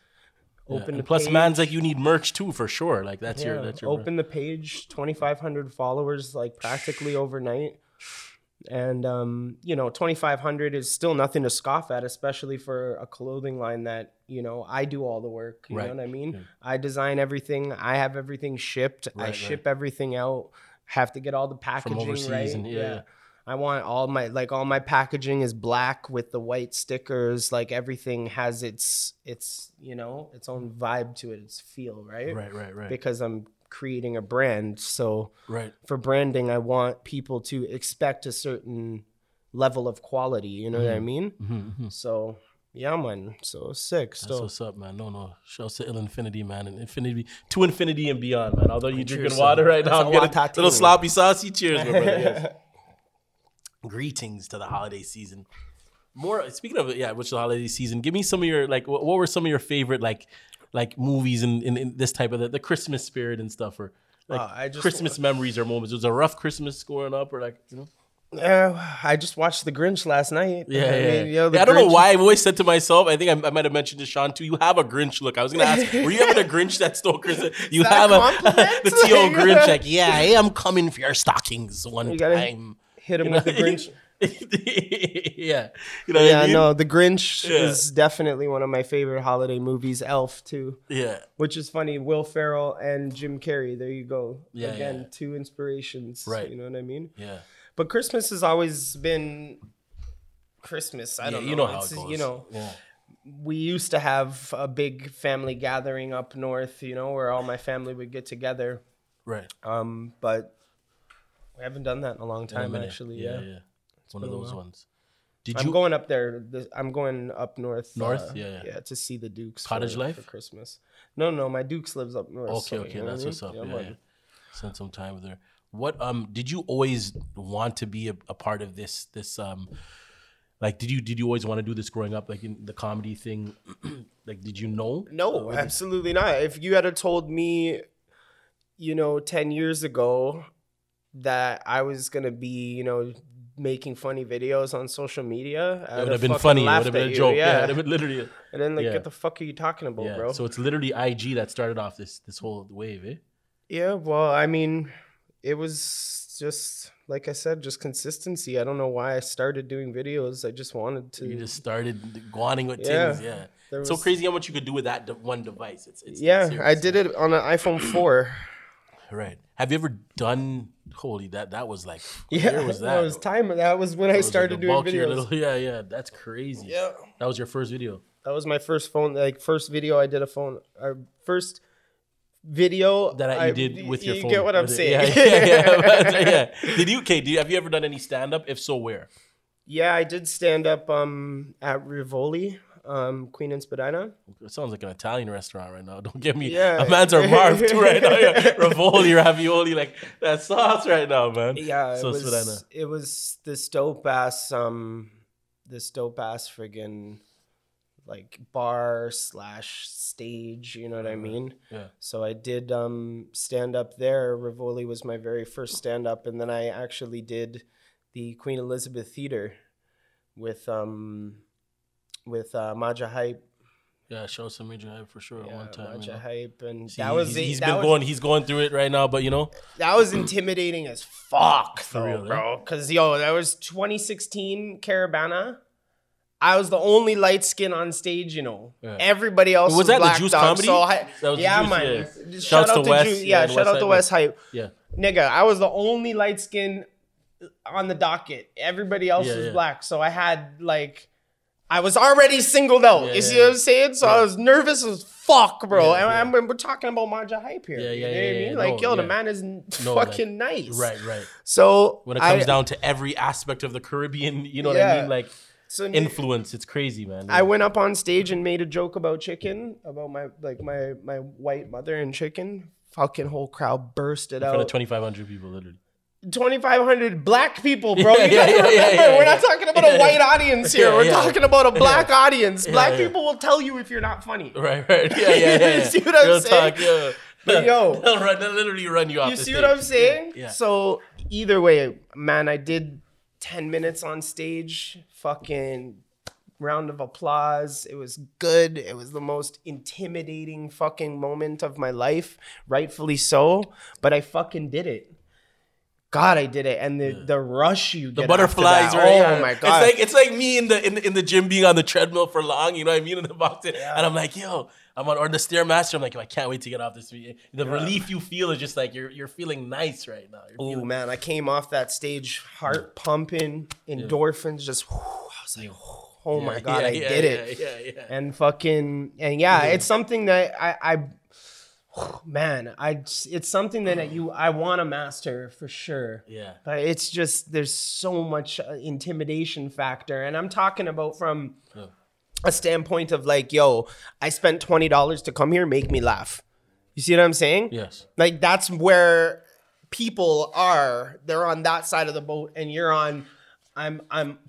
Speaker 2: Yeah.
Speaker 3: open
Speaker 2: And
Speaker 3: the
Speaker 2: plus,
Speaker 3: page.
Speaker 2: man's like you need merch too for sure. Like that's your that's your
Speaker 3: open the page 2500 followers like practically overnight and um, you know 2500 is still nothing to scoff at especially for a clothing line that you know i do all the work you
Speaker 2: Right.
Speaker 3: know what i mean
Speaker 2: Yeah.
Speaker 3: i design everything i have everything shipped
Speaker 2: Right,
Speaker 3: i
Speaker 2: right.
Speaker 3: ship everything out have to get all the packaging From
Speaker 2: overseas
Speaker 3: right
Speaker 2: and- yeah, yeah.
Speaker 3: I want all my like all my packaging is black with the white stickers. Like everything has its its you know its own vibe to it, its feel, right?
Speaker 2: right, right, right,
Speaker 3: Because I'm creating a brand, so
Speaker 2: right.
Speaker 3: for branding, I want people to expect a certain level of quality. You know what I mean?
Speaker 2: Mm-hmm.
Speaker 3: So yeah, man. So sick.
Speaker 2: That's
Speaker 3: Still,
Speaker 2: what's up, man. No, no. Shouts to Ill Infinity, man, and Infinity to Infinity and beyond, man. Although you're drinking water right now,
Speaker 3: That's
Speaker 2: I'm
Speaker 3: a
Speaker 2: getting a little sloppy saucy. Cheers, my brother. Yes. Greetings to the holiday season. More speaking of it, yeah, which is the holiday season. Give me some of your like, what, what were some of your favorite like, like movies in, in, in this type of the, the Christmas spirit and stuff, or like
Speaker 3: Uh, I just-
Speaker 2: Christmas memories or moments. Was a rough Christmas growing up, or like, you know?
Speaker 3: uh, I just watched The Grinch last night.
Speaker 2: Yeah,
Speaker 3: I,
Speaker 2: yeah.
Speaker 3: mean, you know, The
Speaker 2: Yeah, I don't know why I've always said to myself. I think I, I might have mentioned to Sean too. You have a Grinch look. I was gonna ask, were you having a Grinch that stole Christmas? You
Speaker 3: a
Speaker 2: have a,
Speaker 3: compliment?
Speaker 2: the T.O. Grinch. Like, yeah, I'm coming for your stockings one
Speaker 3: You
Speaker 2: time.
Speaker 3: Hit him
Speaker 2: You
Speaker 3: with
Speaker 2: know?
Speaker 3: the Grinch.
Speaker 2: yeah, you know.
Speaker 3: Yeah,
Speaker 2: I mean?
Speaker 3: no, The Grinch
Speaker 2: Yeah.
Speaker 3: is definitely one of my favorite holiday movies. Elf too,
Speaker 2: Yeah,
Speaker 3: which is funny. Will Ferrell and Jim Carrey. There you go.
Speaker 2: Yeah,
Speaker 3: Again,
Speaker 2: yeah.
Speaker 3: two inspirations.
Speaker 2: Right.
Speaker 3: You know what I mean?
Speaker 2: yeah.
Speaker 3: But Christmas has always been Christmas. I
Speaker 2: yeah
Speaker 3: don't know.
Speaker 2: you know how
Speaker 3: It's-
Speaker 2: it goes.
Speaker 3: You know,
Speaker 2: yeah.
Speaker 3: we used to have a big family gathering up north. You know, where all my family would get together.
Speaker 2: right.
Speaker 3: Um, but we haven't done that in a long
Speaker 2: In a
Speaker 3: time. Actually,
Speaker 2: yeah,
Speaker 3: yeah.
Speaker 2: yeah. It's one of those
Speaker 3: while.
Speaker 2: ones. Did
Speaker 3: I'm
Speaker 2: you?
Speaker 3: going up there. This, I'm going up north.
Speaker 2: North?
Speaker 3: uh,
Speaker 2: Yeah, yeah.
Speaker 3: to see the Dukes.
Speaker 2: Cottage
Speaker 3: for,
Speaker 2: life?
Speaker 3: for Christmas. No, no, my Dukes lives up north.
Speaker 2: Okay,
Speaker 3: so,
Speaker 2: okay,
Speaker 3: you know
Speaker 2: that's
Speaker 3: what
Speaker 2: what's up. Yeah,
Speaker 3: man.
Speaker 2: yeah. Spend some time with her. What um did you always want to be a, a part of this this um like did you did you always want to do this growing up like in the comedy thing like did you know
Speaker 3: No, absolutely not. If you had told me, you know, 10 years ago that I was going to be, you know, making funny videos on social media,
Speaker 2: it would have been funny it would have been a joke yeah, it would have been literally
Speaker 3: And then, like,
Speaker 2: yeah.
Speaker 3: what the fuck are you talking about,
Speaker 2: yeah
Speaker 3: bro?
Speaker 2: so it's literally IG that started off this this whole wave eh
Speaker 3: yeah, well, I mean, it was just, like I said, just consistency. I don't know why I started doing videos. I just wanted to.
Speaker 2: you just started guaning with
Speaker 3: Yeah.
Speaker 2: things yeah
Speaker 3: There
Speaker 2: so
Speaker 3: was-
Speaker 2: crazy how much you could do with that one device it's, it's
Speaker 3: yeah, I did it on an iPhone 4.
Speaker 2: right have you ever done holy that that was like
Speaker 3: Yeah,
Speaker 2: where was
Speaker 3: that
Speaker 2: that
Speaker 3: was time. That was when I
Speaker 2: was
Speaker 3: started
Speaker 2: the
Speaker 3: doing videos.
Speaker 2: little- yeah yeah that's crazy
Speaker 3: Yeah.
Speaker 2: that was your first video
Speaker 3: That was my first phone, like first video I did a phone, our first video
Speaker 2: that I, you did with your
Speaker 3: you
Speaker 2: phone.
Speaker 3: get what I'm saying?
Speaker 2: Yeah, yeah, yeah. yeah. Did you? Okay. Do you, have you ever done any stand up? If so, where?
Speaker 3: Yeah, I did stand up um at Rivoli, um Queen and Spadina.
Speaker 2: It sounds like an Italian restaurant right now. Don't get me.
Speaker 3: Yeah.
Speaker 2: a man's are Marv too right now. Yeah. Ravoli, ravioli, like that sauce right now, man.
Speaker 3: Yeah, it was
Speaker 2: Spadina.
Speaker 3: it was this dope ass um this dope ass friggin' like bar slash stage, you know what I mean?
Speaker 2: Yeah.
Speaker 3: So I did um, stand up there. Rivoli was my very first stand up, and then I actually did the Queen Elizabeth Theater with um, with uh, Majah Hype.
Speaker 2: Yeah, show some major hype for sure at
Speaker 3: Yeah,
Speaker 2: one time. you
Speaker 3: Majah
Speaker 2: know.
Speaker 3: Hype, and
Speaker 2: See,
Speaker 3: that was
Speaker 2: he's,
Speaker 3: it.
Speaker 2: he's
Speaker 3: that
Speaker 2: been
Speaker 3: was,
Speaker 2: going. He's going through it right now, but you know,
Speaker 3: That was intimidating as fuck, though,
Speaker 2: real, eh?
Speaker 3: bro. Because yo, that was 2016 Caravana. I was the only light skin on stage, you know.
Speaker 2: Yeah.
Speaker 3: Everybody else
Speaker 2: Was
Speaker 3: was,
Speaker 2: that the
Speaker 3: black
Speaker 2: Juice
Speaker 3: dog,
Speaker 2: Comedy?
Speaker 3: So I, yeah,
Speaker 2: Juice,
Speaker 3: man.
Speaker 2: yeah.
Speaker 3: Shout out
Speaker 2: to West,
Speaker 3: Juice.
Speaker 2: yeah,
Speaker 3: Yeah, shout out to
Speaker 2: West.
Speaker 3: Hype.
Speaker 2: yeah,
Speaker 3: Nigga, I was the only light skin on the docket. Everybody else was black, so I had like I was already singled out.
Speaker 2: Yeah,
Speaker 3: you see
Speaker 2: yeah,
Speaker 3: what I'm saying? So I was nervous as fuck, bro. And
Speaker 2: yeah.
Speaker 3: We're talking about Majah hype here.
Speaker 2: Yeah,
Speaker 3: you
Speaker 2: yeah,
Speaker 3: know
Speaker 2: yeah,
Speaker 3: what I
Speaker 2: yeah,
Speaker 3: mean?
Speaker 2: no,
Speaker 3: Like, yo, the man is
Speaker 2: No, like,
Speaker 3: fucking nice.
Speaker 2: Right, right.
Speaker 3: So
Speaker 2: When it comes
Speaker 3: I,
Speaker 2: down to every aspect of the Caribbean, you know what I mean? Like
Speaker 3: so
Speaker 2: influence, it's crazy, man.
Speaker 3: I went up on stage and made a joke about chicken, about my like my my white mother and chicken. Fucking whole crowd bursted
Speaker 2: in front of
Speaker 3: out.
Speaker 2: 2,500 people, literally.
Speaker 3: 2,500 black people, bro.
Speaker 2: Yeah,
Speaker 3: you
Speaker 2: yeah,
Speaker 3: gotta
Speaker 2: yeah,
Speaker 3: remember,
Speaker 2: yeah, yeah,
Speaker 3: we're not talking about a white audience here. We're talking about a black audience. Black people will tell you if you're not funny.
Speaker 2: Right, right. Yeah, yeah, yeah.
Speaker 3: See what I'm
Speaker 2: Real
Speaker 3: saying?
Speaker 2: Talk, yeah.
Speaker 3: But yo,
Speaker 2: they'll, run, they'll literally run you off.
Speaker 3: you see
Speaker 2: stage.
Speaker 3: what I'm saying?
Speaker 2: Yeah.
Speaker 3: So either way, man, I did 10 minutes on stage. Fucking round of applause. It was good. It was the most intimidating fucking moment of my life, rightfully so. But I fucking did it. God, I did it, and the, the rush you
Speaker 2: The
Speaker 3: get
Speaker 2: butterflies, right?
Speaker 3: Oh
Speaker 2: Yeah.
Speaker 3: my god!
Speaker 2: It's like it's like me in the in, in the gym being on the treadmill for long. You know what I mean? In the box, and I'm like, yo, I'm on or the stairmaster. I'm like, yo, I can't wait to get off this. The relief you feel is just like you're you're feeling nice right now.
Speaker 3: Oh
Speaker 2: feeling,
Speaker 3: man, I came off that stage, heart pumping, endorphins, just. whew, I was like, oh my god,
Speaker 2: yeah,
Speaker 3: I
Speaker 2: yeah,
Speaker 3: did
Speaker 2: yeah,
Speaker 3: it.
Speaker 2: Yeah, yeah.
Speaker 3: and fucking and yeah, it's something that I, I man, I it's something that you I want to master for sure.
Speaker 2: Yeah.
Speaker 3: But it's just there's so much uh, intimidation factor, and I'm talking about from
Speaker 2: Yeah.
Speaker 3: a standpoint of like, yo, I spent twenty dollars to come here, make me laugh. You see what I'm saying?
Speaker 2: Yes.
Speaker 3: Like that's where people are. They're on that side of the boat, and you're on. I'm I'm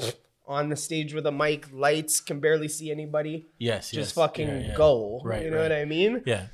Speaker 3: on the stage with a mic, lights, can barely see anybody.
Speaker 2: Yes.
Speaker 3: Just
Speaker 2: yes.
Speaker 3: fucking
Speaker 2: Yeah, yeah.
Speaker 3: go.
Speaker 2: Right,
Speaker 3: You know
Speaker 2: right.
Speaker 3: what I mean?
Speaker 2: Yeah.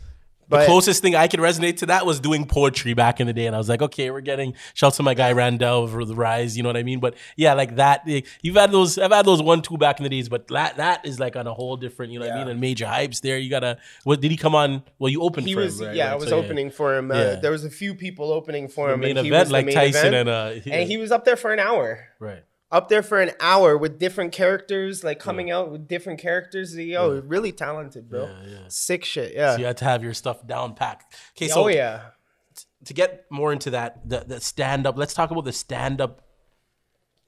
Speaker 3: But-
Speaker 2: the closest thing I could resonate to that was doing poetry back in the day, and I was like, okay, we're getting shouts to my guy Randall for the rise, you know what I mean? But yeah, like that. eh, You've had those. I've had those one two back in the days, but that that is like on a whole different, you know what I mean? And major hypes there. You gotta. What did he come on? Well, you opened.
Speaker 3: He
Speaker 2: for
Speaker 3: was
Speaker 2: him, right?
Speaker 3: yeah, I was
Speaker 2: so,
Speaker 3: opening for him. Uh,
Speaker 2: Yeah.
Speaker 3: There was a few people opening for
Speaker 2: The
Speaker 3: him.
Speaker 2: main
Speaker 3: and he
Speaker 2: event, like Tyson
Speaker 3: event.
Speaker 2: and uh, yeah.
Speaker 3: and he was up there for an hour.
Speaker 2: right.
Speaker 3: Up there for an hour with different characters, like coming out with different characters. Yo, really talented, bro.
Speaker 2: Yeah, yeah.
Speaker 3: Sick shit. Yeah.
Speaker 2: So you had to have your stuff down packed. Okay, so
Speaker 3: oh yeah.
Speaker 2: to get more into that, the, the stand up, let's talk about the stand up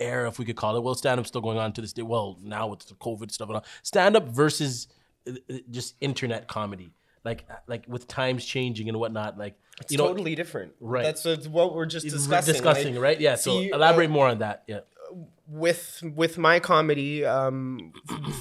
Speaker 2: era, if we could call it. Well, stand up's still going on to this day. Well, now with the COVID stuff and all. Stand up versus uh, uh, just internet comedy. Like, uh, like with times changing and whatnot. Like,
Speaker 3: It's
Speaker 2: you know,
Speaker 3: totally different.
Speaker 2: Right.
Speaker 3: That's what- we're just
Speaker 2: we're
Speaker 3: discussing.
Speaker 2: discussing,
Speaker 3: like,
Speaker 2: right? Yeah. So
Speaker 3: uh,
Speaker 2: elaborate more on that. Yeah.
Speaker 3: With with my comedy um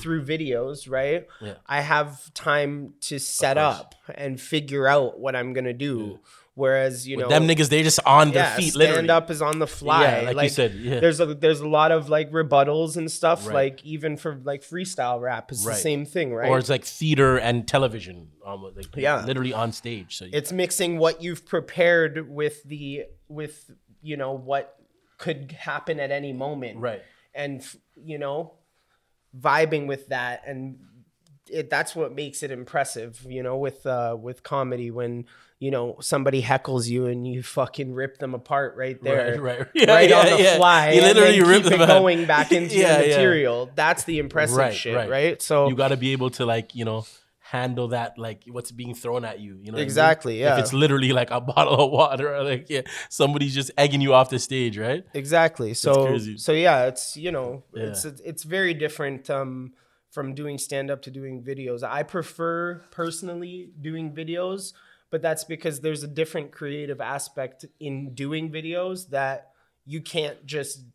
Speaker 3: through videos right
Speaker 2: Yeah.
Speaker 3: i have time to set up and figure out what i'm gonna do whereas you know
Speaker 2: Them niggas, they just on their
Speaker 3: yeah,
Speaker 2: feet,
Speaker 3: stand
Speaker 2: literally.
Speaker 3: up is on the fly.
Speaker 2: Yeah, like you said, yeah.
Speaker 3: There's a there's a lot of like rebuttals and stuff.
Speaker 2: Right.
Speaker 3: Like even for like freestyle rap is
Speaker 2: Right.
Speaker 3: the same thing, right?
Speaker 2: Or it's like theater and television, almost like
Speaker 3: Yeah.
Speaker 2: literally on stage. So
Speaker 3: it's mixing what you've prepared with the with you know what could happen at any moment
Speaker 2: Right.
Speaker 3: and you know vibing with that and it, that's what makes it impressive you know with uh with comedy when you know somebody heckles you and you fucking rip them apart right there
Speaker 2: right, right.
Speaker 3: right
Speaker 2: Yeah,
Speaker 3: on the
Speaker 2: yeah.
Speaker 3: fly
Speaker 2: You literally rip them
Speaker 3: going back into
Speaker 2: Yeah,
Speaker 3: the
Speaker 2: yeah.
Speaker 3: material that's the impressive
Speaker 2: Right,
Speaker 3: shit
Speaker 2: right.
Speaker 3: right, so
Speaker 2: you got to be able to like you know handle that like what's being thrown at you you know what I mean?
Speaker 3: Exactly, yeah.
Speaker 2: if it's literally like a bottle of water or like yeah somebody's just egging you off the stage right
Speaker 3: Exactly. So so yeah, it's you know,
Speaker 2: Yeah.
Speaker 3: it's it's very different um from doing stand up to doing videos. I prefer personally doing videos, but that's because there's a different creative aspect in doing videos that you can't just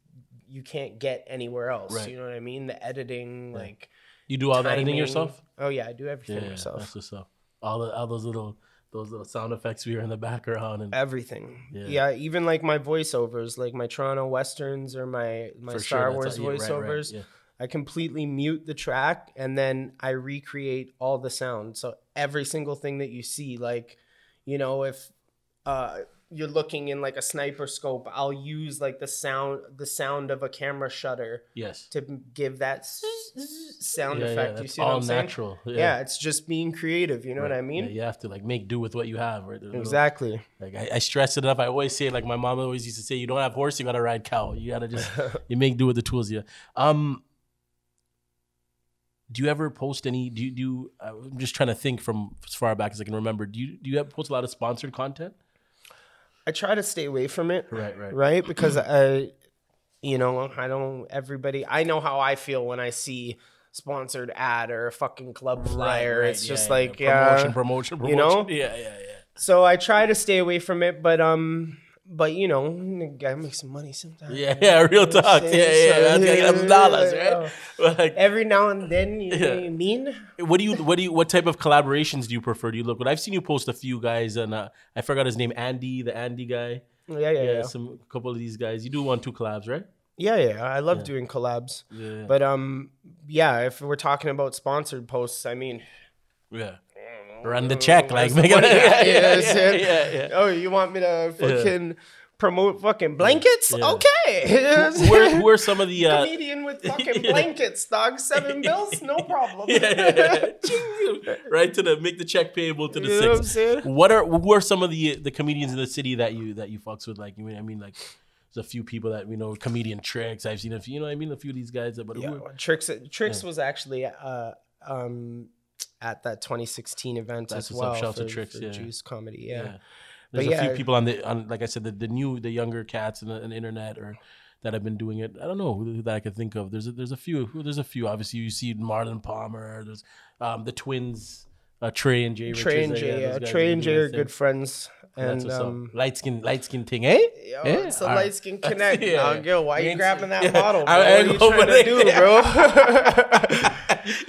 Speaker 3: you can't get anywhere else.
Speaker 2: Right.
Speaker 3: You know what I mean? The editing, like
Speaker 2: you do all the editing yourself
Speaker 3: Oh yeah, I do everything
Speaker 2: yeah
Speaker 3: myself.
Speaker 2: that's what's up all the all those little those little sound effects we hear in the background and
Speaker 3: Everything.
Speaker 2: Yeah.
Speaker 3: Yeah. even like my voiceovers, like my Toronto Westerns or my my
Speaker 2: For
Speaker 3: Star
Speaker 2: that's
Speaker 3: Wars
Speaker 2: all- yeah, right, right,
Speaker 3: voiceovers.
Speaker 2: yeah.
Speaker 3: I completely mute the track and then I recreate all the sound. So every single thing that you see, like, you know, if uh, you're looking in like a sniper scope, I'll use like the sound, the sound of a camera shutter
Speaker 2: yes
Speaker 3: to give that sound
Speaker 2: yeah, yeah,
Speaker 3: effect. you
Speaker 2: that's
Speaker 3: see what
Speaker 2: all
Speaker 3: I'm saying?
Speaker 2: natural
Speaker 3: Yeah. it's just being creative. You know what I mean?
Speaker 2: Yeah, you have to like make do with what you have right There's
Speaker 3: Exactly.
Speaker 2: Like I, I stress it enough. I always say, like my mom always used to say, you don't have horse, you gotta ride cow. You gotta just you make do with the tools you. Um, do you ever post any? Do you do? You, I'm just trying to think from as far back as I can remember. Do you do you have post a lot of sponsored content?
Speaker 3: I try to stay away from it.
Speaker 2: Right, right.
Speaker 3: right? Because I You know, I don't. Everybody, I know how I feel when I see sponsored ad or a fucking club flyer.
Speaker 2: Right,
Speaker 3: it's
Speaker 2: yeah,
Speaker 3: just
Speaker 2: yeah,
Speaker 3: like
Speaker 2: yeah.
Speaker 3: yeah,
Speaker 2: promotion, promotion, promotion.
Speaker 3: you know?
Speaker 2: Yeah, yeah, yeah.
Speaker 3: So I try to stay away from it, but um, but you know, gotta make some money sometimes.
Speaker 2: Yeah, yeah, real talk. Yeah, yeah, that's gotta get them dollars, right? But like,
Speaker 3: Every now and then, you know
Speaker 2: Yeah.
Speaker 3: what I mean?
Speaker 2: what do you, what do you, what type of collaborations do you prefer? Do you look? But I've seen you post a few guys, and uh, I forgot his name, Andy, the Andy guy.
Speaker 3: Yeah, yeah,
Speaker 2: Yeah,
Speaker 3: yeah.
Speaker 2: some a couple of these guys. You do one, two collabs, right?
Speaker 3: Yeah, yeah. I love doing collabs.
Speaker 2: Yeah.
Speaker 3: But um, yeah. If we're talking about sponsored posts, I mean,
Speaker 2: Yeah. Run the check, like make it.
Speaker 3: money at? You know what I'm
Speaker 2: yeah, yeah, yeah.
Speaker 3: oh, you want me to fucking promote fucking blankets?
Speaker 2: Yeah.
Speaker 3: Okay.
Speaker 2: Who are, some of the? Uh,
Speaker 3: Comedian with fucking blankets, dog. Seven bills, no problem.
Speaker 2: yeah, yeah, yeah. Right to the make the check payable to the
Speaker 3: You know what?
Speaker 2: What are who are some of the the comedians in the city that you that you fucks with? Like you mean I mean like there's a few people that we know comedian tricks. I've seen a few. You know what I mean a few of these guys. That, but
Speaker 3: Yeah, Tricks Tricks was actually uh um at that 2016 event
Speaker 2: That's
Speaker 3: as well
Speaker 2: to
Speaker 3: for,
Speaker 2: Tricks,
Speaker 3: for
Speaker 2: yeah.
Speaker 3: Juice Comedy. Yeah.
Speaker 2: yeah. There's
Speaker 3: But
Speaker 2: a few people on the on like I said the, the new the younger cats on the, on the internet or that have been doing it. I don't know who that I could think of. There's a, there's a few. There's a few. Obviously, you see Marlon Palmer. There's um, the twins, uh, Trey and Jay.
Speaker 3: Trey and Jay, yeah, Trey and Jay are
Speaker 2: thing.
Speaker 3: good friends,
Speaker 2: That's
Speaker 3: and
Speaker 2: what's
Speaker 3: um,
Speaker 2: up. Light skin, light skin thing, eh?
Speaker 3: yo,
Speaker 2: Yeah,
Speaker 3: it's a
Speaker 2: alright.
Speaker 3: light skin connect.
Speaker 2: Yeah.
Speaker 3: yeah. Yo, why
Speaker 2: We
Speaker 3: you grabbing that
Speaker 2: yeah.
Speaker 3: bottle, bro?
Speaker 2: I- I
Speaker 3: what are you trying to do,
Speaker 2: that.
Speaker 3: bro?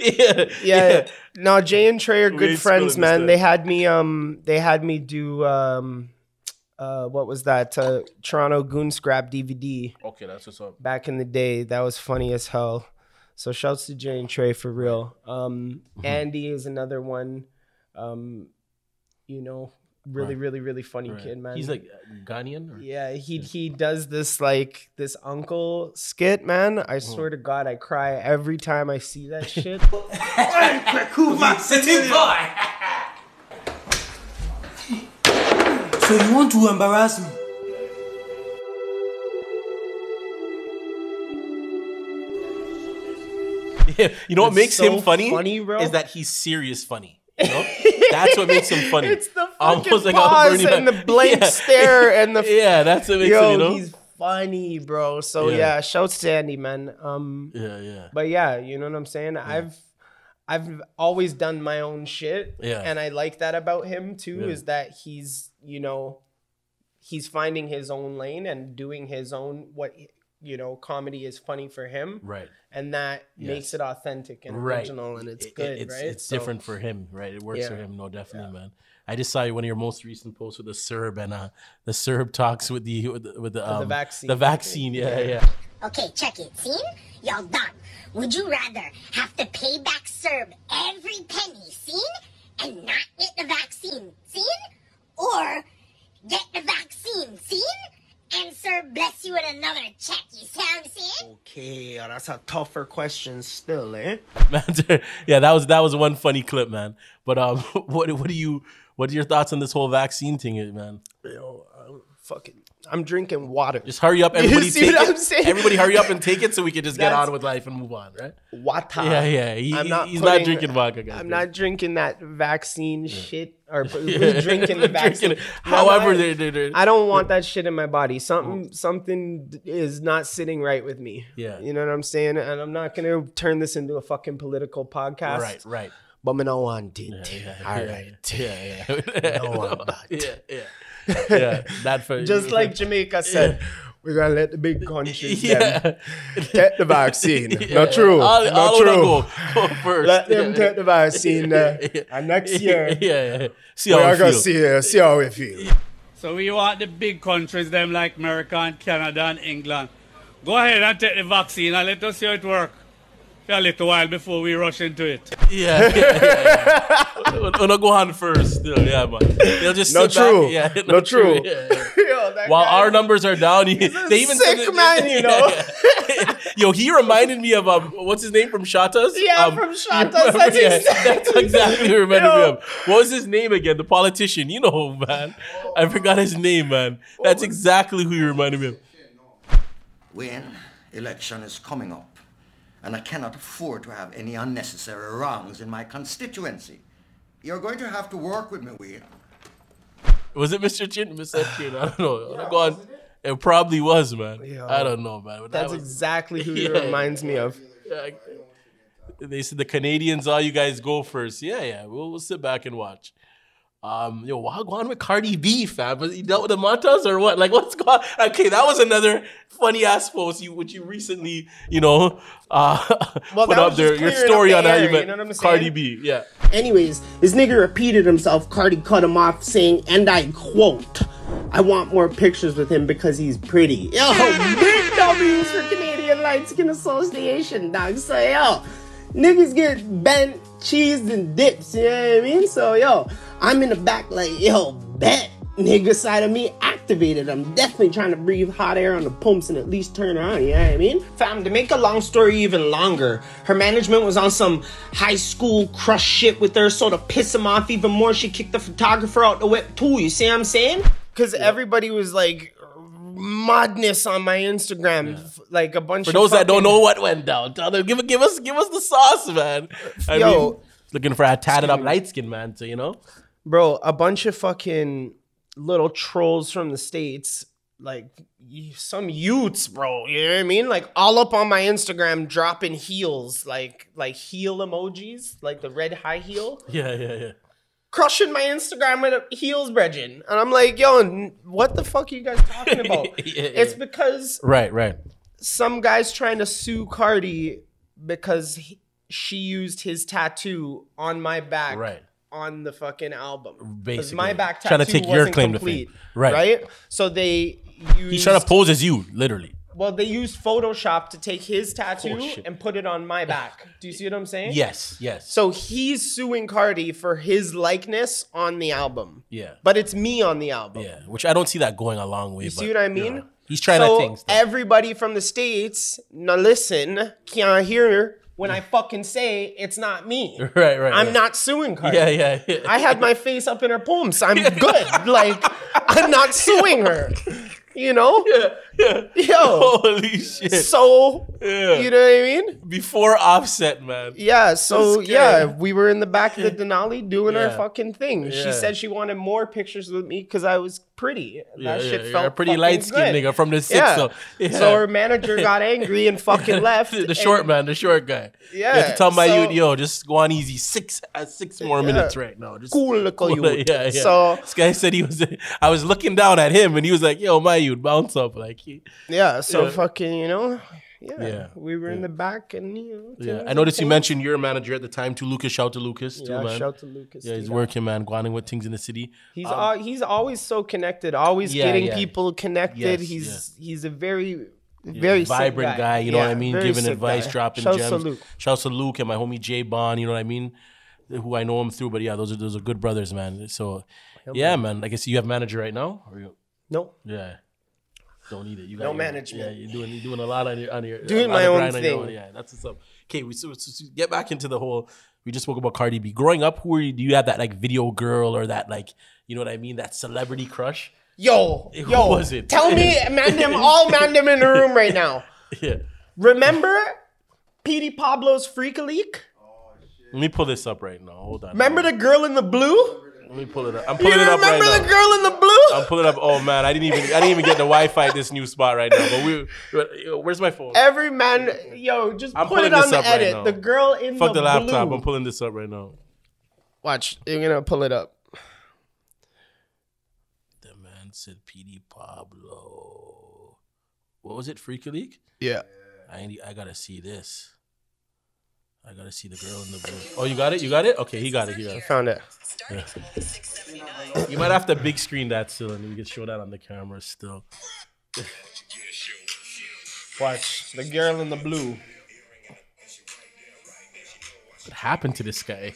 Speaker 2: yeah,
Speaker 3: yeah. No, Jay and Trey are good
Speaker 2: ain't
Speaker 3: friends, man.
Speaker 2: stuff.
Speaker 3: They had me um they had me do um uh what was that? Uh, Toronto Goon Scrap DVD
Speaker 2: Okay, that's what's up.
Speaker 3: back in the day. That was funny as hell. So shouts to Jay and Trey for real. Um
Speaker 2: Mm-hmm.
Speaker 3: Andy is another one. Um you know, really,
Speaker 2: Right.
Speaker 3: really, really funny
Speaker 2: Right.
Speaker 3: kid, man.
Speaker 2: He's like Ghanaian. Or?
Speaker 3: Yeah, he he does this like this uncle skit, man. I
Speaker 2: Oh.
Speaker 3: swear to God, I cry every time I see that shit.
Speaker 4: So you want to embarrass me?
Speaker 2: Yeah, you know what
Speaker 3: It's
Speaker 2: makes
Speaker 3: so
Speaker 2: him funny?
Speaker 3: funny, bro.
Speaker 2: Is that he's serious funny. You know? That's what makes him funny. Almost like a
Speaker 3: pause
Speaker 2: Bernie
Speaker 3: and the blank
Speaker 2: Yeah.
Speaker 3: stare and the
Speaker 2: yeah, that's what makes
Speaker 3: yo.
Speaker 2: him. You know?
Speaker 3: He's funny, bro. So
Speaker 2: Yeah.
Speaker 3: yeah. shouts to Andy, man. Um,
Speaker 2: yeah, yeah.
Speaker 3: but yeah, you know what I'm saying. I've I've always done my own shit,
Speaker 2: Yeah.
Speaker 3: and I like that about him too.
Speaker 2: Yeah.
Speaker 3: Is that he's you know he's finding his own lane and doing his own what you know comedy is funny for him
Speaker 2: Right.
Speaker 3: and that
Speaker 2: Yes.
Speaker 3: makes it authentic and
Speaker 2: Right.
Speaker 3: original and it's
Speaker 2: It-
Speaker 3: good
Speaker 2: it's,
Speaker 3: right
Speaker 2: It's
Speaker 3: So-
Speaker 2: different for him, right? It works for him, no, definitely, man. I just saw one of your most recent posts with the Serb and uh, the Serb talks with the with the, with the, um,
Speaker 3: vaccine.
Speaker 2: The vaccine, yeah, yeah.
Speaker 5: Okay, check it. Scene? Y'all done. Would you rather have to pay back Serb every penny, seen, and not get the vaccine, seen, Or get the vaccine, seen? and Serb bless you with another check, you see what I'm saying?
Speaker 3: okay uh, that's a tougher question still eh
Speaker 2: man. yeah, that was that was one funny clip, man. But um, what what do you what are your thoughts on this whole vaccine thing, man?
Speaker 3: Yo, I'm fucking I'm drinking water
Speaker 2: Just hurry up, everybody.
Speaker 3: see
Speaker 2: take
Speaker 3: what. I'm saying?
Speaker 2: Everybody, hurry up and take it so we can just get
Speaker 3: That's-
Speaker 2: on with life and move on, right?
Speaker 3: water
Speaker 2: Yeah, yeah. He,
Speaker 3: I'm not
Speaker 2: he's not drinking vodka, guys.
Speaker 3: I'm not drinking that vaccine shit or drinking the vaccine.
Speaker 2: Drinking However,
Speaker 3: I-
Speaker 2: they they they
Speaker 3: I don't want that shit in my body. Something oh. something is not sitting right with me.
Speaker 2: Yeah.
Speaker 3: You know what I'm saying? And I'm not gonna turn this into a fucking political podcast.
Speaker 2: right, right.
Speaker 3: But me no want it.
Speaker 2: Yeah,
Speaker 3: All
Speaker 2: yeah,
Speaker 3: right.
Speaker 2: Yeah, yeah.
Speaker 3: No, I'm not.
Speaker 2: Yeah, yeah. Yeah, that for
Speaker 3: Just like Jamaica said, we're gonna let the big countries them
Speaker 2: yeah.
Speaker 3: take the vaccine.
Speaker 2: Yeah.
Speaker 3: Not true.
Speaker 2: All,
Speaker 3: Not
Speaker 2: all
Speaker 3: true.
Speaker 2: Go, go first.
Speaker 3: Let them
Speaker 2: Yeah.
Speaker 3: take the vaccine uh,
Speaker 2: Yeah.
Speaker 3: and next year
Speaker 2: yeah, yeah. See
Speaker 3: we
Speaker 2: how
Speaker 3: are
Speaker 2: I
Speaker 3: gonna
Speaker 2: feel.
Speaker 3: see uh, see how we feel.
Speaker 6: So we want the big countries, them like America and Canada and England. Go ahead and take the vaccine and let us see how it work. For a little while before we rush into it.
Speaker 2: Yeah, yeah, yeah. yeah. We'll go on first. Still, yeah, man. They'll just
Speaker 3: Not
Speaker 2: sit back.
Speaker 3: true.
Speaker 2: Yeah,
Speaker 3: Not true.
Speaker 2: Yeah, yeah.
Speaker 3: Yo,
Speaker 2: While
Speaker 3: guy-
Speaker 2: our numbers are down, he, they even
Speaker 3: sick
Speaker 2: that-
Speaker 3: man, you know.
Speaker 2: Yo, he reminded me of um, what's his name from Shottas?
Speaker 3: Yeah,
Speaker 2: um,
Speaker 3: from
Speaker 2: you
Speaker 3: Shottas,
Speaker 2: remember-
Speaker 3: that's
Speaker 2: yeah,
Speaker 3: exactly-
Speaker 2: that's exactly who reminded me of. What was his name again? The politician. You know, man. I forgot his name, man. That's exactly who you reminded me of.
Speaker 7: When election is coming up, and I cannot afford to have any unnecessary wrongs in my constituency. You're going to have to work with me, Wayne.
Speaker 2: Was it Mr. Chin? Mr. Chin? I don't know. Go on. It probably was, man.
Speaker 3: Yo.
Speaker 2: I don't know, man. But that
Speaker 3: That's
Speaker 2: was-
Speaker 3: exactly who
Speaker 2: Yeah.
Speaker 3: it reminds me of.
Speaker 2: Yeah, they said the Canadians, all you guys go first. Yeah, yeah. We'll, we'll sit back and watch. Um, yo, on with Cardi B, fam? Was he dealt with the Montas or what? Like, what's going? On? Okay, that was another funny ass post you, which you recently, you know, uh,
Speaker 3: Well,
Speaker 2: put up there. Your story on
Speaker 3: the
Speaker 2: how
Speaker 3: air,
Speaker 2: you
Speaker 3: you
Speaker 2: met
Speaker 3: know what I'm
Speaker 2: Cardi? B. Yeah,
Speaker 4: Anyways, this nigga repeated himself. Cardi cut him off, saying, and I quote, I want more pictures with him because he's pretty. Yo, big W's for Canadian Light Skin Association, dog. So, yo, niggas get bent, cheese, and dips, you know what I mean? So, yo, I'm in the back like, yo, bet. Nigga side of me activated. I'm definitely trying to breathe hot air on the pumps and at least turn around, you know what I mean? Fam, to make a long story even longer, her management was on some high school crush shit with her, so to piss him off even more, she kicked the photographer out the whip too, you see what I'm saying?
Speaker 3: Because everybody was like madness on my Instagram. f- Like a bunch
Speaker 2: for
Speaker 3: of
Speaker 2: those that don't know what went down, tell them give give us give us the sauce, man. I
Speaker 3: Yo.
Speaker 2: mean, looking for a tatted up light skin man, so you know.
Speaker 3: Bro, a bunch of fucking little trolls from the states, like some youths, bro. You know what I mean? Like all up on my Instagram, dropping heels, like like heel emojis, like the red high heel,
Speaker 2: Yeah, yeah, yeah.
Speaker 3: crushing my Instagram with heels, Bregin. And I'm like, yo, n- what the fuck are you guys talking about?
Speaker 2: Yeah,
Speaker 3: It's
Speaker 2: yeah.
Speaker 3: because
Speaker 2: Right, right.
Speaker 3: some guy's trying to sue Cardi because he, she used his tattoo on my back
Speaker 2: Right.
Speaker 3: On the fucking album. Because
Speaker 2: Basically.
Speaker 3: my back tattoo Trying
Speaker 2: to take your
Speaker 3: wasn't
Speaker 2: claim to
Speaker 3: complete,
Speaker 2: fame. Right.
Speaker 3: Right. So they used.
Speaker 2: He's trying to pose as you, literally.
Speaker 3: Well, they used Photoshop to take his tattoo
Speaker 2: Oh,
Speaker 3: and put it on my back. Do you see what I'm saying?
Speaker 2: Yes, yes.
Speaker 3: So he's suing Cardi for his likeness on the album.
Speaker 2: Yeah.
Speaker 3: But it's me on the album.
Speaker 2: Yeah, which I don't see that going a long way.
Speaker 3: You see what I mean?
Speaker 2: yeah. He's trying
Speaker 3: so
Speaker 2: to things.
Speaker 3: everybody from the states, now listen, can't hear when I fucking say it's not me.
Speaker 2: Right, right,
Speaker 3: I'm
Speaker 2: right.
Speaker 3: not suing Cardi.
Speaker 2: Yeah, yeah, yeah.
Speaker 3: I had my face up in her poems. I'm good. like I'm not suing her. You know?
Speaker 2: yeah.
Speaker 3: Yo.
Speaker 2: Holy shit.
Speaker 3: So
Speaker 2: Yeah.
Speaker 3: you know what I mean?
Speaker 2: Before Offset, man.
Speaker 3: Yeah, so yeah, we were in the back of the Denali doing our fucking thing. She said she wanted more pictures with me because I was pretty.
Speaker 2: Yeah,
Speaker 3: that
Speaker 2: yeah,
Speaker 3: shit felt
Speaker 2: a pretty light skinned nigga from the six.
Speaker 3: Yeah.
Speaker 2: So, yeah.
Speaker 3: So her manager got angry and fucking left.
Speaker 2: the short man, the short guy.
Speaker 3: Yeah,
Speaker 2: You have to tell my
Speaker 3: so-
Speaker 2: youth, yo, just go on easy. Six uh, six more minutes right now. Just
Speaker 3: Cool little youth.
Speaker 2: Yeah, yeah.
Speaker 3: So-
Speaker 2: this guy said he was. I was looking down at him, and he was like, "Yo, my youth, bounce up." Like, he,
Speaker 3: Yeah, so
Speaker 2: Yeah.
Speaker 3: fucking, you know, yeah,
Speaker 2: Yeah,
Speaker 3: we were in the back and you know.
Speaker 2: yeah. I noticed you
Speaker 3: changed.
Speaker 2: mentioned your manager at the time too, Lucas. Shout to Lucas too,
Speaker 3: Yeah,
Speaker 2: man.
Speaker 3: shout to Lucas.
Speaker 2: yeah, he's
Speaker 3: too.
Speaker 2: working, man. Grinding with things in the city.
Speaker 3: He's
Speaker 2: Um,
Speaker 3: al- he's always so connected, always
Speaker 2: Yeah,
Speaker 3: getting
Speaker 2: yeah.
Speaker 3: people connected.
Speaker 2: Yes,
Speaker 3: he's he's a very very sick
Speaker 2: vibrant guy. you know what I
Speaker 3: mean?
Speaker 2: Giving advice,
Speaker 3: guy.
Speaker 2: dropping
Speaker 3: Shouts
Speaker 2: gems.
Speaker 3: to Luke.
Speaker 2: Shouts to Luke and my homie Jay Bond. You know what I mean? Who I know him through, but yeah, those are those are good brothers, man. So yeah, man. I guess you have manager right now. Or you,
Speaker 3: Nope.
Speaker 2: yeah. Don't need it. You got
Speaker 3: No
Speaker 2: your-
Speaker 3: management.
Speaker 2: Yeah, you're doing you're doing a lot on your on your
Speaker 3: Doing my own
Speaker 2: grind on your
Speaker 3: thing.
Speaker 2: Yeah, that's what's up. Okay, we so, so, so get back into the whole. We just spoke about Cardi B. Growing up, who were you? Do you have that like video girl or that like you know what I mean? That celebrity crush?
Speaker 3: Yo,
Speaker 2: Who
Speaker 3: yo,
Speaker 2: was it?
Speaker 3: Tell me, man, them all man them in the room right now.
Speaker 2: Yeah.
Speaker 3: Remember, Petey Pablo's Freak Leak?
Speaker 2: Let me pull this up right now. Hold on.
Speaker 3: Remember the girl in the blue?
Speaker 2: Let me pull it up. I'm
Speaker 3: You
Speaker 2: pulling it up right now.
Speaker 3: remember
Speaker 2: now.
Speaker 3: the girl in the blue?
Speaker 2: I'm pulling it up. Oh man, I didn't even I didn't even get the Wi-Fi at this new spot right now. But we, where's my phone?
Speaker 3: Every man, yo, just
Speaker 2: I'm
Speaker 3: put it on
Speaker 2: this
Speaker 3: the
Speaker 2: up right
Speaker 3: edit.
Speaker 2: now.
Speaker 3: the girl in
Speaker 2: Fuck
Speaker 3: the,
Speaker 2: the laptop.
Speaker 3: blue.
Speaker 2: I'm pulling this up right now.
Speaker 3: Watch, you're gonna pull it up.
Speaker 2: The man said Petey Pablo. What was it? Freaky League?
Speaker 3: Yeah.
Speaker 2: I I gotta see this. I gotta see the girl in the blue. Oh, you got it? You got it? Okay, he got it. He got it.
Speaker 3: Found it.
Speaker 2: You might have to big screen that still, and we can show that on the camera still.
Speaker 3: Watch the girl in the blue.
Speaker 2: What happened to this guy?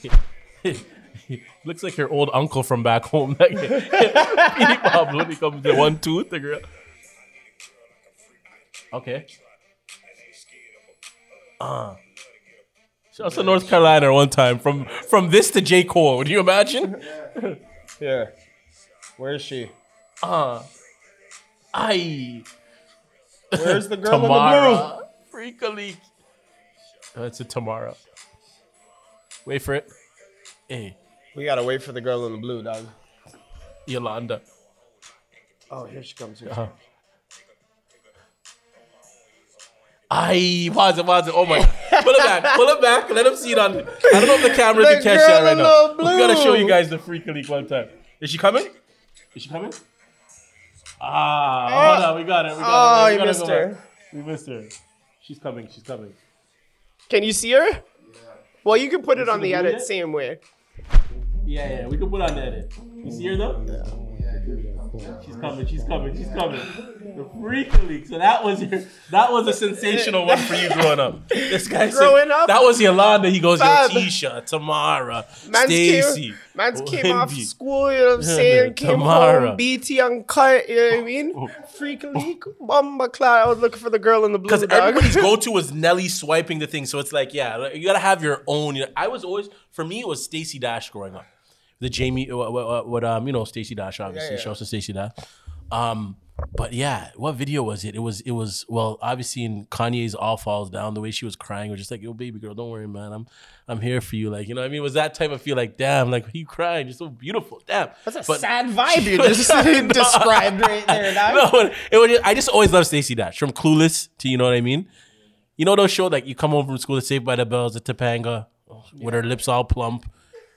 Speaker 2: Looks like your old uncle from back home. He comes with one tooth, the girl. Okay. Uh. Shouts to North Carolina one time from from this to J Cole. Would you imagine?
Speaker 3: Yeah. Where is she?
Speaker 2: Uh, I
Speaker 3: Where's the girl in the blue?
Speaker 2: Tamara Freaka League. That's a Tamara. Wait for it. Hey,
Speaker 3: We gotta wait for the girl in the blue, dog.
Speaker 2: Yolanda.
Speaker 3: Oh, here she comes. Here.
Speaker 2: Uh-huh. I pause it, pause it. Oh my! Pull it back, pull it back. Let him see it on. I don't know if the camera can catch that right now. We gotta show you guys the freak leak one time. Is she coming? Is she coming? Ah, hold on. We got it. We got
Speaker 3: Oh,
Speaker 2: it. We
Speaker 3: you missed
Speaker 2: go
Speaker 3: her.
Speaker 2: back. We missed her. She's coming. She's coming.
Speaker 3: Can you see her? Well, you can put it on
Speaker 2: the
Speaker 3: edit
Speaker 2: yet?
Speaker 3: same way.
Speaker 2: Yeah, yeah. We can put on the edit. You see her though? She's coming. She's coming. She's coming. The freak leak. So that was your. That was a sensational one for you growing up. This guy said-
Speaker 3: Growing up?
Speaker 2: That was Yolanda. He goes, Yo, Tisha, Tamara,
Speaker 3: Man's
Speaker 2: Stacy.
Speaker 3: came, man's oh, came off school, you know what I'm saying? Came
Speaker 2: Tamara.
Speaker 3: home, BT uncut, you know what I mean? Oh. Freak leak, bomba cloud. I was looking for the girl in the blue
Speaker 2: Because
Speaker 3: dog.
Speaker 2: everybody's go to was Nelly swiping the thing, so it's like, yeah, you gotta have your own. You know, I was always, for me, it was Stacey Dash growing up. The Jamie, what, what, what um, you know, Stacey Dash, obviously,
Speaker 3: yeah.
Speaker 2: shouts to Stacey Dash. Um, but yeah, what video was it? It was, it was, well, obviously in Kanye's All Falls Down, the way she was crying was just like, yo, baby girl, don't worry, man, I'm, I'm here for you. Like, you know, what I mean, it was that type of feel like, damn, like you crying, you're so beautiful, damn.
Speaker 3: That's a
Speaker 2: But-
Speaker 3: sad vibe you just described right there,
Speaker 2: no, it was just, I just always love Stacey Dash from Clueless to you know what I mean. You know those shows like you come home from school, to Saved by the Bells, the Topanga, with her lips all plump,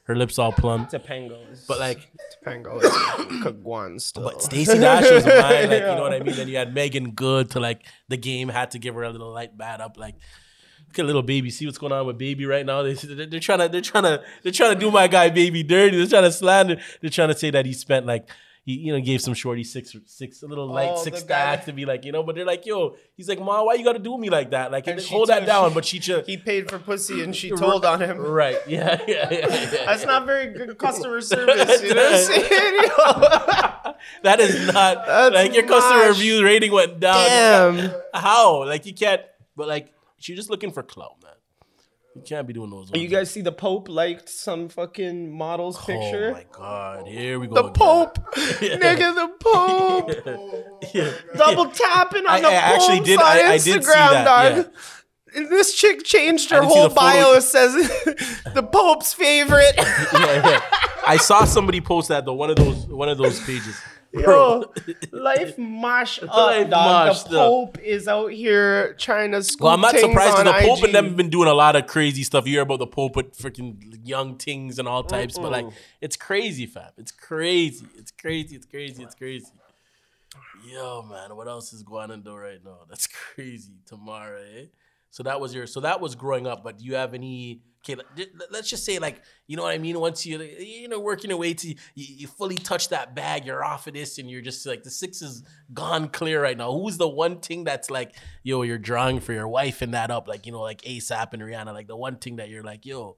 Speaker 2: her lips all plump.
Speaker 3: Topango is,
Speaker 2: But like,
Speaker 3: Topango is Kagwan still.
Speaker 2: but Stacey Dash was mine. Like you know what I mean. Then you had Meagan Good to like the game had to give her a little light bat up. Like look at little baby. See what's going on with baby right now. They're they're trying to they're trying to they're trying to do my guy baby dirty. They're trying to slander. They're trying to say that he spent like. He, you know, gave some shorty six, six, a little light
Speaker 3: Oh,
Speaker 2: six stacks to be like, you know, but they're like, yo, he's like, ma, why you gotta do me like that? Like, hold that down. But she just,
Speaker 3: he paid for pussy and she told on him.
Speaker 2: right, yeah, yeah, yeah, yeah.
Speaker 3: That's not very good customer service. You know what I'm saying?
Speaker 2: That is not
Speaker 3: That's
Speaker 2: like your customer review rating went down.
Speaker 3: Damn.
Speaker 2: How? Like you can't. But like she's just looking for clout, man. You can't be doing those.
Speaker 3: Oh,
Speaker 2: you
Speaker 3: guys see the Pope liked some fucking model's oh picture?
Speaker 2: Oh my god! Here we go.
Speaker 3: the
Speaker 2: again.
Speaker 3: Pope, nigga, the Pope,
Speaker 2: Yeah.
Speaker 3: Oh double tapping on
Speaker 2: I-
Speaker 3: the
Speaker 2: I actually
Speaker 3: Popes
Speaker 2: did-
Speaker 3: on
Speaker 2: I- I
Speaker 3: Instagram,
Speaker 2: did see that,
Speaker 3: dog. And this chick changed her whole bio. It says the Pope's favorite.
Speaker 2: yeah, yeah. I saw somebody post that though. One of those. One of those pages.
Speaker 3: Yo, life mosh up,
Speaker 2: Life
Speaker 3: dog.
Speaker 2: mosh
Speaker 3: the
Speaker 2: up.
Speaker 3: Pope is out here trying to scoop
Speaker 2: Well, I'm not surprised because the Pope
Speaker 3: IG.
Speaker 2: and them have been doing a lot of crazy stuff. You hear about the Pope with freaking young things and all types, but like it's crazy, fam. It's crazy. It's crazy. It's crazy. It's crazy. Yo, man, what else is going on though right now? That's crazy. Tomorrow, eh? So that was your. So that was growing up. But do you have any? Okay, let- let- let's just say like you know what I mean. Once you you know working your way to you, you fully touch that bag, you're off of this, and you're just like the six is gone clear right now. Who's the one thing that's like yo, you're drawing for your wife and that up, like you know, like ASAP and Rihanna, like the one thing that you're like yo,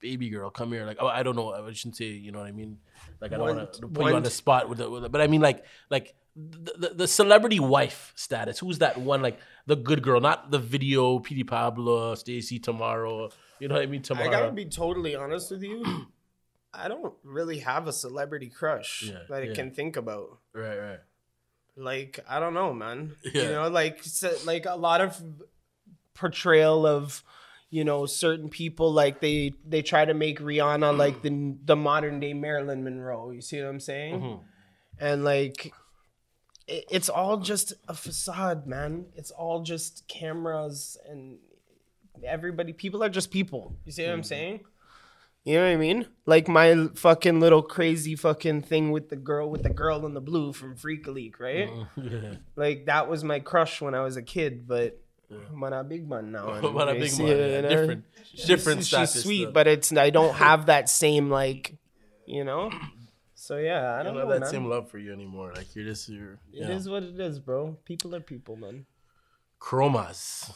Speaker 2: baby girl, come here. Like oh, I don't know, I shouldn't say you know what I mean. Like I don't want to put
Speaker 3: one-
Speaker 2: you on the spot with, the, with the, but I mean like like the, the, celebrity wife status. Who's that one? Like the good girl, not the video. Petey Pablo, Stacy Tomorrow. You know what I mean? Tomorrow.
Speaker 3: I gotta be totally honest with you. I don't really have a celebrity crush
Speaker 2: Yeah,
Speaker 3: that I
Speaker 2: yeah.
Speaker 3: can think about.
Speaker 2: right, right.
Speaker 3: Like I don't know, man.
Speaker 2: Yeah.
Speaker 3: You know, like so, like a lot of portrayal of you know certain people like they they try to make Rihanna like the the modern day Marilyn Monroe. You see what I'm saying?
Speaker 2: Mm-hmm.
Speaker 3: And like it's all just a facade, man. It's all just cameras and everybody people are just people. You see what I'm mm-hmm. saying? You know what I mean? Like my fucking little crazy fucking thing with the girl with the girl in the blue from Freak League, right? Oh, like that was my crush when I was a kid, but I'm on a big man now.
Speaker 2: What a big man, yeah, different, different
Speaker 3: She's, she's sweet,
Speaker 2: though.
Speaker 3: but it's I don't have that same like, you know. So yeah, I
Speaker 2: I
Speaker 3: don't
Speaker 2: don't
Speaker 3: know,
Speaker 2: have that
Speaker 3: man.
Speaker 2: same love for you anymore. Like you're just you're.
Speaker 3: It
Speaker 2: yeah.
Speaker 3: is what it is, bro. People are people, man.
Speaker 2: Chromas.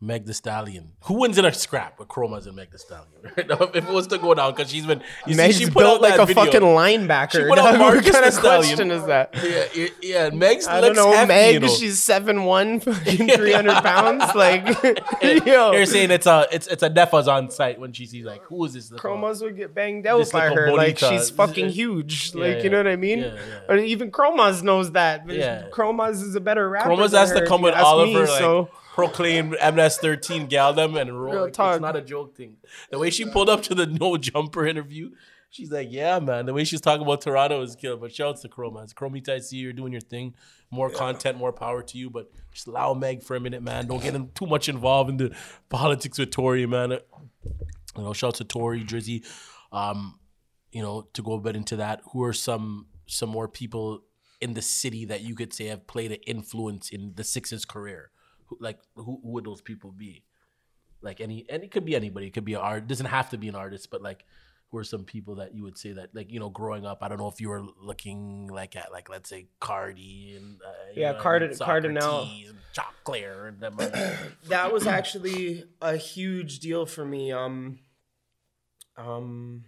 Speaker 2: Meg Thee Stallion. Who wins in a scrap with Chromas and Meg Thee Stallion? Right? If it was to go down, because she's been. You
Speaker 3: Meg's
Speaker 2: see, she put
Speaker 3: built
Speaker 2: out
Speaker 3: like a
Speaker 2: video.
Speaker 3: fucking linebacker.
Speaker 2: She put out. Marcus
Speaker 3: what kind of
Speaker 2: Stallion.
Speaker 3: question is that?
Speaker 2: Yeah, yeah. Meg's
Speaker 3: I don't know,
Speaker 2: hefty,
Speaker 3: Meg.
Speaker 2: you know.
Speaker 3: She's seven one, fucking three hundred pounds. Like, yo,
Speaker 2: They're saying it's a it's it's a Defa's on site when she sees like who is this? little-
Speaker 3: Chromas would get banged out by her. Like she's fucking huge.
Speaker 2: Yeah,
Speaker 3: Like
Speaker 2: yeah.
Speaker 3: you know what I mean?
Speaker 2: Yeah.
Speaker 3: Or even Chromas knows that.
Speaker 2: Yeah.
Speaker 3: Chromas is a better rapper.
Speaker 2: Chromas has to come with
Speaker 3: ask
Speaker 2: all of her like
Speaker 3: so
Speaker 2: proclaimed MS13 gal them and roll.
Speaker 3: Real
Speaker 2: Like,
Speaker 3: talk.
Speaker 2: It's not a joke thing. The way she pulled up to the no jumper interview, She's like, yeah, man. The way she's talking about Toronto is killer. But shout out to Chrome, man. It's Chromie I see you're doing your thing. More content, more power to you. But just allow Meg for a minute, man. Don't get in, too much involved in the politics with Tory, man. You know, shout out to Tory, Drizzy. Um, you know, to go a bit into that, who are some some more people in the city that you could say have played an influence in the Sixers career? Who, like, who, who would those people be? Like any, and it could be anybody. It could be an art. Doesn't have to be an artist, but like, who are some people that you would say that, like, you know, growing up? I don't know if you were looking like at, like, let's say Cardi and uh,
Speaker 3: Yeah,
Speaker 2: know,
Speaker 3: Cardi- Saukrates
Speaker 2: Kardinal. Choclair and them.
Speaker 3: that was actually a huge deal for me. Um, um,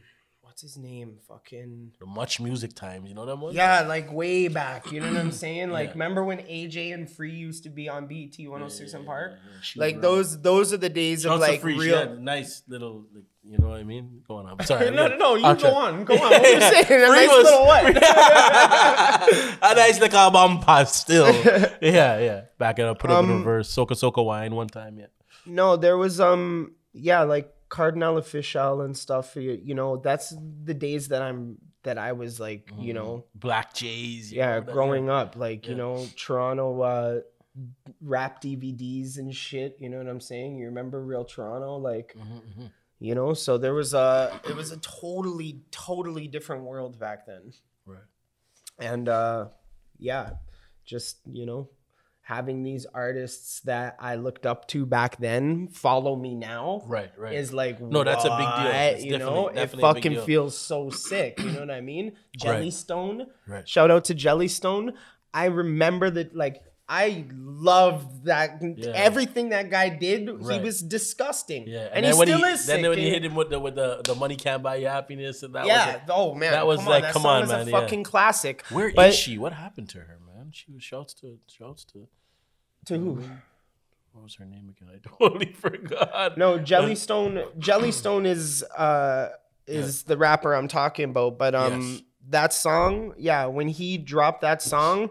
Speaker 3: what's his name? Fucking
Speaker 2: the MuchMusic times, you know them ones?
Speaker 3: yeah, like way back. You know what I'm saying? Like,
Speaker 2: Yeah.
Speaker 3: remember when AJ and Free used to be on BET 106 and Park?
Speaker 2: She
Speaker 3: Like those, those are the days of like
Speaker 2: Free,
Speaker 3: real.
Speaker 2: nice little, like, you know what I mean? Go on, I'm sorry.
Speaker 3: no, no, no. You
Speaker 2: I'll
Speaker 3: go
Speaker 2: try.
Speaker 3: on, go on. What were you saying? A nice
Speaker 2: was-
Speaker 3: little what?
Speaker 2: a nice little bumper still. yeah, yeah. Back it up, put it up in
Speaker 3: Um,
Speaker 2: reverse. Soca Soca wine one time, yeah.
Speaker 3: No, there was um yeah, like Kardinal Offishall and stuff. You, you know, that's the days that I'm that I was like, you know,
Speaker 2: Black Jays.
Speaker 3: yeah,
Speaker 2: know, that-
Speaker 3: growing up, like you know, Toronto uh rap DVDs and shit. You know what I'm saying? You remember Real Toronto, like.
Speaker 2: Mm-hmm,
Speaker 3: You know, so there was a it was a totally totally different world back then.
Speaker 2: Right.
Speaker 3: and uh yeah just you know having these artists that i looked up to back then follow me now
Speaker 2: Right, right.
Speaker 3: is like
Speaker 2: No, that's a big deal.
Speaker 3: you
Speaker 2: definitely-
Speaker 3: know it fucking feels so sick you know what i mean Jelleestone
Speaker 2: Right.
Speaker 3: shout out to Jelleestone i remember that like i loved that
Speaker 2: Yeah.
Speaker 3: everything that guy did he was disgusting
Speaker 2: Yeah,
Speaker 3: and,
Speaker 2: then
Speaker 3: he still
Speaker 2: he,
Speaker 3: is
Speaker 2: then
Speaker 3: sick,
Speaker 2: when you
Speaker 3: dude.
Speaker 2: hit him with the with the, the money can't buy you happiness and that
Speaker 3: yeah
Speaker 2: was it.
Speaker 3: oh man
Speaker 2: that was
Speaker 3: come
Speaker 2: like
Speaker 3: on,
Speaker 2: come on
Speaker 3: is
Speaker 2: man
Speaker 3: a
Speaker 2: yeah.
Speaker 3: fucking classic
Speaker 2: Where is
Speaker 3: But-
Speaker 2: she? What happened to her, man? She was shouts to shouts to
Speaker 3: to who
Speaker 2: what was her name again? I totally forgot.
Speaker 3: No, Jelleestone. Jelleestone is uh is the rapper I'm talking about. But um,
Speaker 2: Yes.
Speaker 3: that song, yeah, when he dropped that song,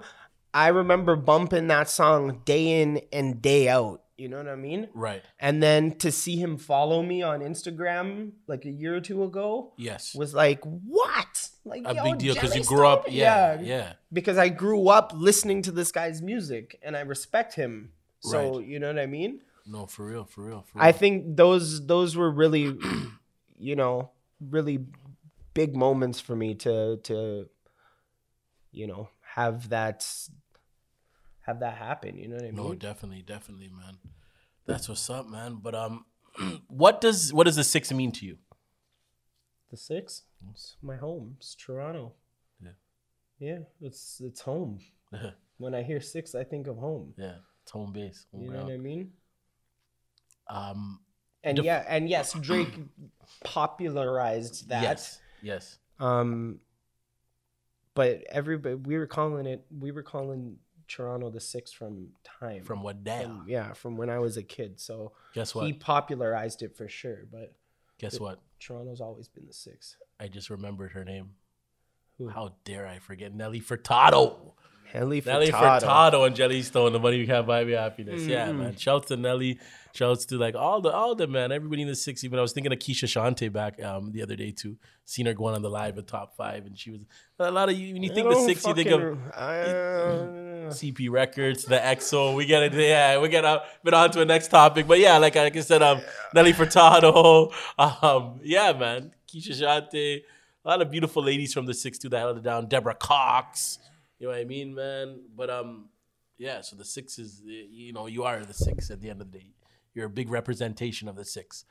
Speaker 3: I remember bumping that song day in and day out. You know what I mean?
Speaker 2: Right.
Speaker 3: And then to see him follow me on Instagram like a year or two ago
Speaker 2: Yes.
Speaker 3: was like, what? Like
Speaker 2: a
Speaker 3: yo,
Speaker 2: big deal because you grew up. Yeah, yeah.
Speaker 3: Because I grew up listening to this guy's music and I respect him. So
Speaker 2: Right.
Speaker 3: you know what I mean?
Speaker 2: No, for real, for real, for real.
Speaker 3: I think those those were really, you know, really big moments for me to to, you know, have that have that happen. You know what I mean?
Speaker 2: No, definitely, definitely, man. That's what's up, man. But um, what does what does the six mean to you?
Speaker 3: the six, it's my home. It's Toronto.
Speaker 2: Yeah.
Speaker 3: Yeah, it's it's home. When I hear six, I think of home.
Speaker 2: yeah, it's home base. Home
Speaker 3: You know what I mean?
Speaker 2: Um,
Speaker 3: And
Speaker 2: Def-
Speaker 3: yeah, and yes, Drake popularized that.
Speaker 2: yes, yes,
Speaker 3: Um, but everybody, we were calling it, we were calling Toronto the six from time.
Speaker 2: from what day?
Speaker 3: From- yeah, from when I was a kid. So
Speaker 2: Guess what?
Speaker 3: he popularized it for sure. But
Speaker 2: Guess what?
Speaker 3: Toronto's always been the six.
Speaker 2: I just remembered her name.
Speaker 3: Who?
Speaker 2: How dare I forget Nelly Furtado?
Speaker 3: Nelly
Speaker 2: Nelly
Speaker 3: Furtado.
Speaker 2: Furtado and Jelleestone, the money you can't buy me happiness. Yeah,
Speaker 3: Mm-hmm.
Speaker 2: man. Shouts to Nelly. Shouts to like all the all the man, everybody in the six. Even I was thinking of Keshia Chanté back um the other day too. Seen her going on the live at top five, and she was a lot of you when you think the
Speaker 3: don't
Speaker 2: six, you think of
Speaker 3: fucking- uh,
Speaker 2: CP Records, the EXO. We get it. Yeah, we get out. Been on to the next topic, but yeah, like, like I said, um, Nelly Furtado. Um, yeah, man, Keshia Chanté. A lot of beautiful ladies from the six two that held it down. Deborah Cox. You know what I mean, man. But um, yeah. So the six is, you know, you are the six at the end of the day. You're a big representation of the six.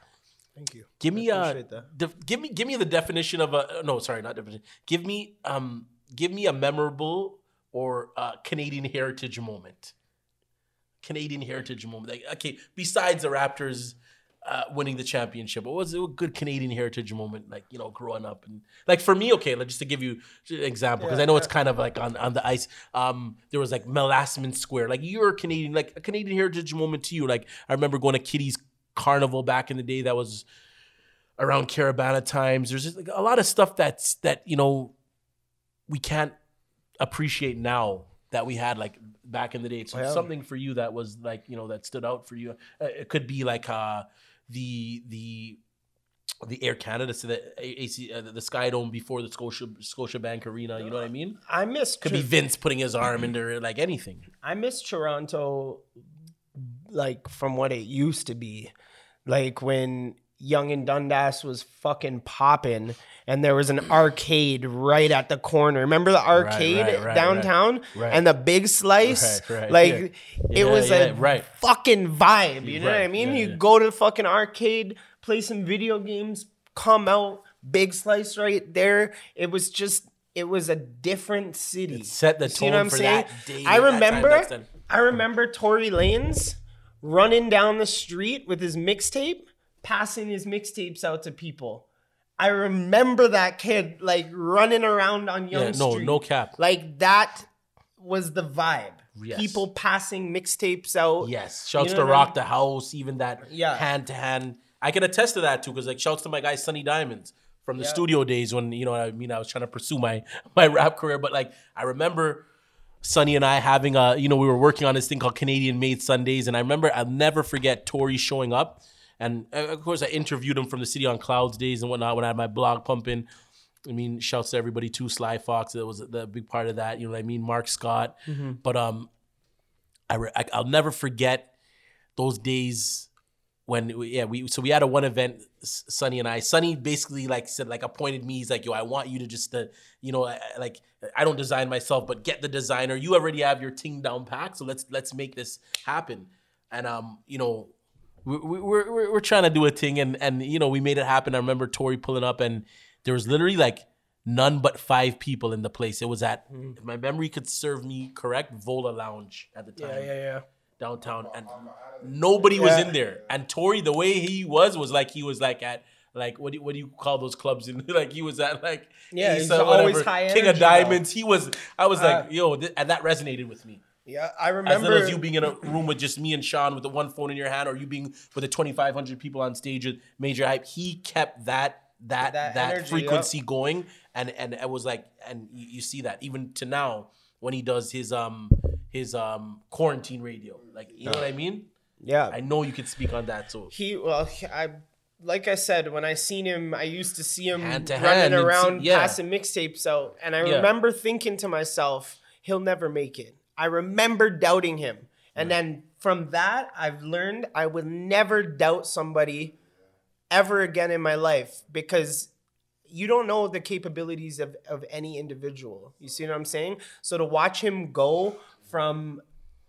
Speaker 3: Thank you.
Speaker 2: Give me a
Speaker 3: appreciate that.
Speaker 2: def- give me give me the definition of a no sorry not definition. Give me um give me a memorable or uh, Canadian heritage moment. Canadian heritage moment. Like okay, besides the Raptors uh, winning the championship, what was a good Canadian heritage moment? Like you know, growing up and like for me, okay, like, just to give you an example because I know it's kind of like on, on the ice. Um, there was like Mel Lastman Square. Like you're a Canadian, like a Canadian heritage moment to you. Like I remember going to Kitty's Carnival back in the day. That was around Caribana times. There's just like a lot of stuff that's that you know we can't appreciate now that we had like back in the day. So
Speaker 3: Yeah.
Speaker 2: something for you that was like you know that stood out for you. Uh, it could be like uh the the the Air Canada to the AC uh, the Sky Dome before the Scotia Scotia Bank Arena. You know what I mean?
Speaker 3: I miss
Speaker 2: Could be Vince putting his arm into like anything.
Speaker 3: I miss Toronto like from what it used to be. Like when Yonge and Dundas was fucking popping and there was an arcade right at the corner. Remember the arcade
Speaker 2: right, right,
Speaker 3: downtown
Speaker 2: right.
Speaker 3: and the big slice? Like
Speaker 2: yeah.
Speaker 3: it
Speaker 2: Yeah,
Speaker 3: was
Speaker 2: yeah,
Speaker 3: a
Speaker 2: right.
Speaker 3: fucking vibe. You know what I mean? you go to the fucking arcade, play some video games, come out, big slice right there. It was just it was a different city.
Speaker 2: It set the
Speaker 3: You
Speaker 2: tone
Speaker 3: I'm
Speaker 2: for
Speaker 3: saying?
Speaker 2: that day,
Speaker 3: I remember. I remember Tory Lanez running down the street with his mixtape, passing his mixtapes out to people. I remember that kid like running around on Yonge
Speaker 2: Yeah, no,
Speaker 3: Street.
Speaker 2: no cap.
Speaker 3: Like that was the vibe.
Speaker 2: Yes.
Speaker 3: People passing mixtapes out.
Speaker 2: Yes. Shouts
Speaker 3: You
Speaker 2: to
Speaker 3: know I
Speaker 2: Rock
Speaker 3: mean?
Speaker 2: the House, even that hand to hand. I can attest to that too, because like shouts to my guy Sunny Diamonds from the studio days when you know I mean. I was trying to pursue my my rap career, but like I remember Sonny and I having a you know we were working on this thing called Canadian Made Sundays, and I remember I'll never forget Tory showing up, and uh, of course I interviewed him from the City on Clouds days and whatnot when I had my blog pumping. I mean, shouts to everybody too. Sly Fox, that was the big part of that. You know what I mean? Mark Scott, but um, I, re- I I'll never forget those days when we, yeah we so we had a one event S- Sonny and I Sonny basically like said like appointed me he's like yo I want you to just uh, you know I- like I don't design myself but get the designer you already have your ting down pack so let's let's make this happen and um you know we, we, we're, we're we're trying to do a thing and and you know we made it happen I remember Tory pulling up and there was literally like none but five people in the place it was at if my memory could serve me correct Vola Lounge at the time
Speaker 3: Yeah, yeah, yeah.
Speaker 2: downtown, and nobody was in there. And Tory, the way he was, was like he was like at like what do you, what do you call those clubs? In like he was at like
Speaker 3: Yeah, he's always
Speaker 2: whatever,
Speaker 3: high
Speaker 2: King of
Speaker 3: energy, though.
Speaker 2: Diamonds. He was. I was like,
Speaker 3: Uh,
Speaker 2: yo, th- and that resonated with me.
Speaker 3: Yeah, I remember.
Speaker 2: As little as you being in a room with just me and Sean with the one phone in your hand, or you being with the twenty five hundred people on stage with Majah Hype, he kept that that
Speaker 3: That
Speaker 2: that,
Speaker 3: energy,
Speaker 2: frequency going, and and it was like, and you, you see that even to now when he does his um his um quarantine radio, like you know what I mean.
Speaker 3: Yeah.
Speaker 2: I know you could speak on that. So
Speaker 3: He well, I like I said when I seen him, I used to see him
Speaker 2: Hand to
Speaker 3: running
Speaker 2: hand
Speaker 3: around
Speaker 2: see- yeah.
Speaker 3: passing mixtapes out, and I
Speaker 2: Yeah.
Speaker 3: remember thinking to myself, he'll never make it. I remember doubting him, and then from that, I've learned I would never doubt somebody ever again in my life because you don't know the capabilities of, of any individual. You see what I'm saying? So to watch him go from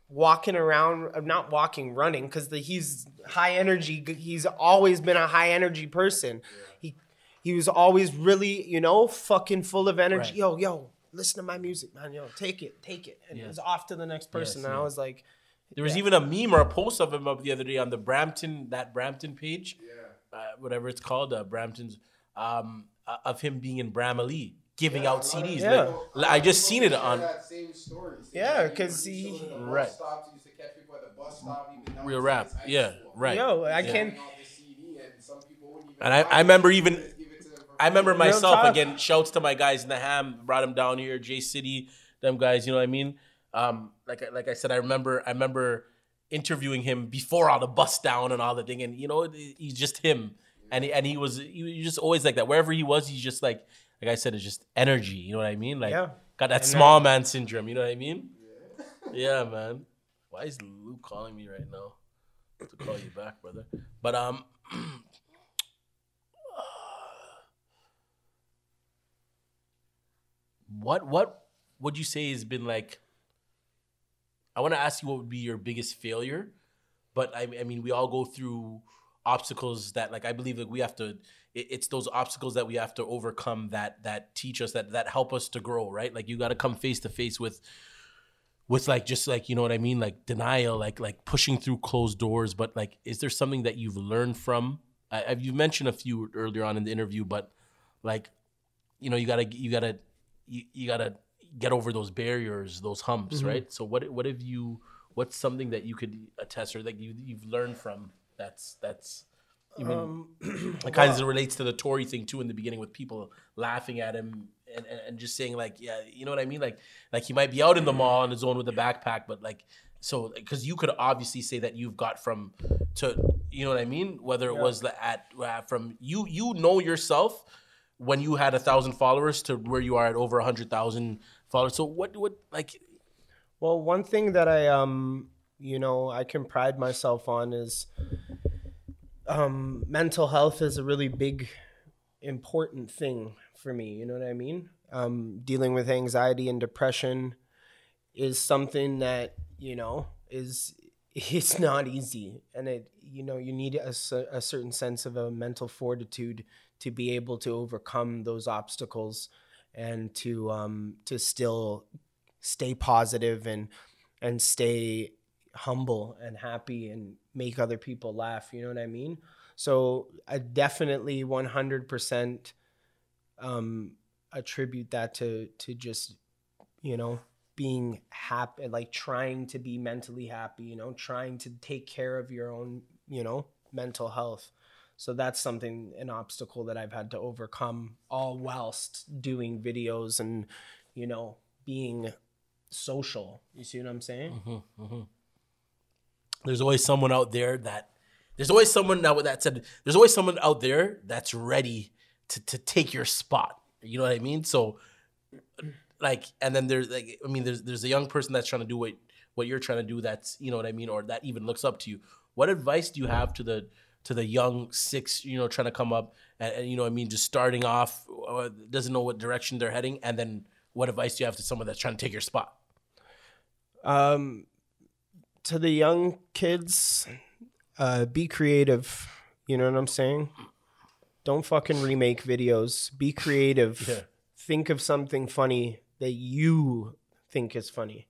Speaker 3: walking around, uh, not walking, running, because he's high energy. He's always been a high energy person. He he was always really, you know, fucking full of energy.
Speaker 2: Right.
Speaker 3: Yo, yo, listen to my music, man. Yo, take it, take it, and
Speaker 2: Yeah.
Speaker 3: it was off to the next person. and I was like,
Speaker 2: there was even a meme or a post of him up the other day on the Brampton that Brampton page, uh, whatever it's called, uh, Brampton's, um, uh, of him being in Bramalea giving out CDs.
Speaker 3: Yeah.
Speaker 2: Like, I just seen it on
Speaker 8: that same story.
Speaker 3: Yeah, 'cause he-
Speaker 8: Still in
Speaker 2: Right.
Speaker 8: Stops, he used to catch people at the bus stop. even down
Speaker 2: Real rap. Yeah, right.
Speaker 3: yo, I
Speaker 2: Yeah.
Speaker 3: can't.
Speaker 8: Getting out the CD, and some people wouldn't even
Speaker 2: And I, I remember even I remember myself again. Shouts to my guys in the ham, brought him down here, J City, them guys. You know what I mean? Um, like I- like I said, I remember I remember interviewing him before all the bust down and all the thing, and you know he's just him, and he, and he was he was just always like that. Wherever he was, he's just like like I said, it's just energy. You know what I mean? Like
Speaker 3: Yeah.
Speaker 2: got that
Speaker 3: And, uh,
Speaker 2: small man syndrome. You know what I mean? Yeah, man. Why is Luke calling me right now? To call you back, brother. But um. what what would you say has been like i want to ask you what would be your biggest failure but I, I mean we all go through obstacles that like i believe like we have to it, it's those obstacles that we have to overcome that that teach us that that help us to grow right? Like you got to come face to face with with like just like you know what i mean? Like denial like like pushing through closed doors but like is there something that you've learned from? I, you mentioned a few earlier on in the interview but like you know you gotta you gotta you, you gotta get over those barriers those humps right? So what what have you what's something that you could attest or like you you've learned from that's that's I mean, it kind of relates to the Tory thing too in the beginning with people laughing at him and, and, and just saying like yeah you know what I mean? Like like he might be out in the mall on his own with a backpack but like so because you could obviously say that you've got from to You know what I mean? Whether it was the- at uh, from you, you know yourself when you had a thousand followers to where you are at over a hundred thousand followers. So what, what, like,
Speaker 3: Well, one thing that I um you know I can pride myself on is um mental health is a really big important thing for me, you know what I mean? Um dealing with anxiety and depression is something that, you know, is it's not easy and it you know you need a, a certain sense of a mental fortitude to be able to overcome those obstacles and to um to still stay positive and and stay humble and happy and make other people laugh you know what i mean? So i definitely 100% um attribute that to to just you know being happy like trying to be mentally happy you know trying to take care of your own you know mental health so that's something an obstacle that i've had to overcome all whilst doing videos and you know being social. You see what i'm saying? Mm-hmm, mm-hmm.
Speaker 2: There's always someone out there that there's always someone now with that said there's always someone out there that's ready to, to take your spot. You know what i mean? So like and then there's like i mean there's there's a young person that's trying to do what what you're trying to do that's you know what i mean or that even looks up to you. What advice do you have to the to the young six you know trying to come up and, and you know i mean just starting off uh, doesn't know what direction they're heading. And then what advice do you have to someone that's trying to take your spot?
Speaker 3: Um to the young kids uh be creative. You know what i'm saying? Don't fucking remake videos. Be creative.
Speaker 2: Yeah.
Speaker 3: think of something funny that you think is funny.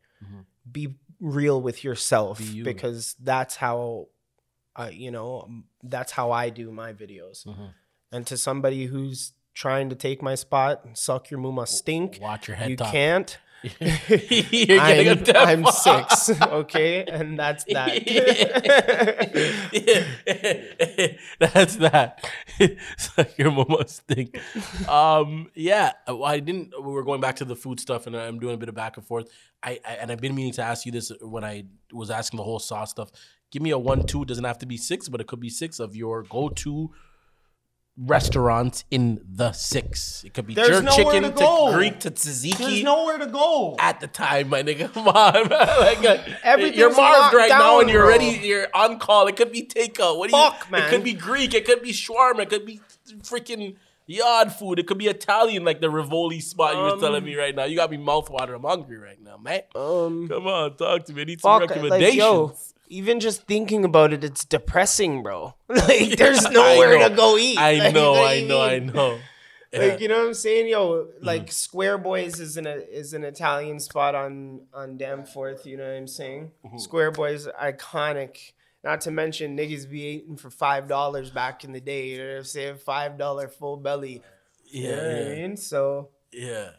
Speaker 3: Be real with yourself
Speaker 2: Mm-hmm. Be you.
Speaker 3: because that's how uh, you know um, that's how i do my videos
Speaker 2: Mm-hmm.
Speaker 3: and to somebody who's trying to take my spot suck your muma stink
Speaker 2: watch your head
Speaker 3: you
Speaker 2: top.
Speaker 3: can't
Speaker 2: You're getting a
Speaker 3: I'm, I'm six, okay, and that's that.
Speaker 2: That's that. Suck your mama stink. Um, yeah, I didn't. We were going back to the food stuff, and I'm doing a bit of back and forth. I, I and I've been meaning to ask you this when I was asking the whole sauce stuff. Give me a one, two. Doesn't have to be six, but it could be six of your go-to restaurants in the six. It could be
Speaker 3: There's
Speaker 2: jerk chicken
Speaker 3: to
Speaker 2: to. Greek to tzatziki
Speaker 3: There's nowhere to go.
Speaker 2: at the time, my nigga. Come on, man. Like, uh,
Speaker 3: Everything's
Speaker 2: you're marved
Speaker 3: locked
Speaker 2: right now, and you're
Speaker 3: bro.
Speaker 2: ready. You're on call. It could be takeout. What do you?
Speaker 3: Fuck,
Speaker 2: It could be Greek. It could be shawarma. It could be freaking yard food. It could be Italian, like the Rivoli spot you were telling me right now. You got me mouthwater. I'm hungry right now, man.
Speaker 3: Um,
Speaker 2: Come on, talk to me. I need some
Speaker 3: fuck,
Speaker 2: recommendations.
Speaker 3: like yo, even just thinking about it, it's depressing, bro. Like, there's nowhere to go eat.
Speaker 2: I
Speaker 3: Like,
Speaker 2: know,
Speaker 3: what do
Speaker 2: I know, I know. Yeah.
Speaker 3: Like you know what I'm saying, yo. Like Square Boys is an is an Italian spot on on Danforth. You know what I'm saying? Square Boys iconic. Not to mention niggas be eating for five dollars back in the day. You know what I'm saying? Five dollar full belly. You know what I
Speaker 2: yeah,
Speaker 3: mean? So
Speaker 2: yeah.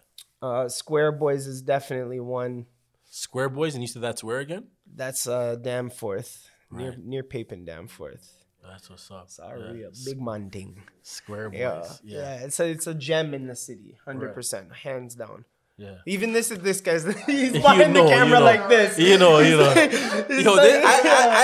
Speaker 3: uh, Square Boys is definitely one.
Speaker 2: Square Boys, and you said that's where again?
Speaker 3: That's uh Danforth near near Pape and Danforth.
Speaker 2: That's what's up.
Speaker 3: Sorry,
Speaker 2: Yeah.
Speaker 3: a big man thing.
Speaker 2: Square Boys.
Speaker 3: Yeah,
Speaker 2: Yeah,
Speaker 3: yeah, It's a it's a gem in the city, hundred percent, hands down.
Speaker 2: yeah.
Speaker 3: Even this is this guy's he's
Speaker 2: You know,
Speaker 3: the
Speaker 2: you
Speaker 3: camera
Speaker 2: know.
Speaker 3: like this.
Speaker 2: You know, you know. Yo,
Speaker 3: like-
Speaker 2: this, I, I,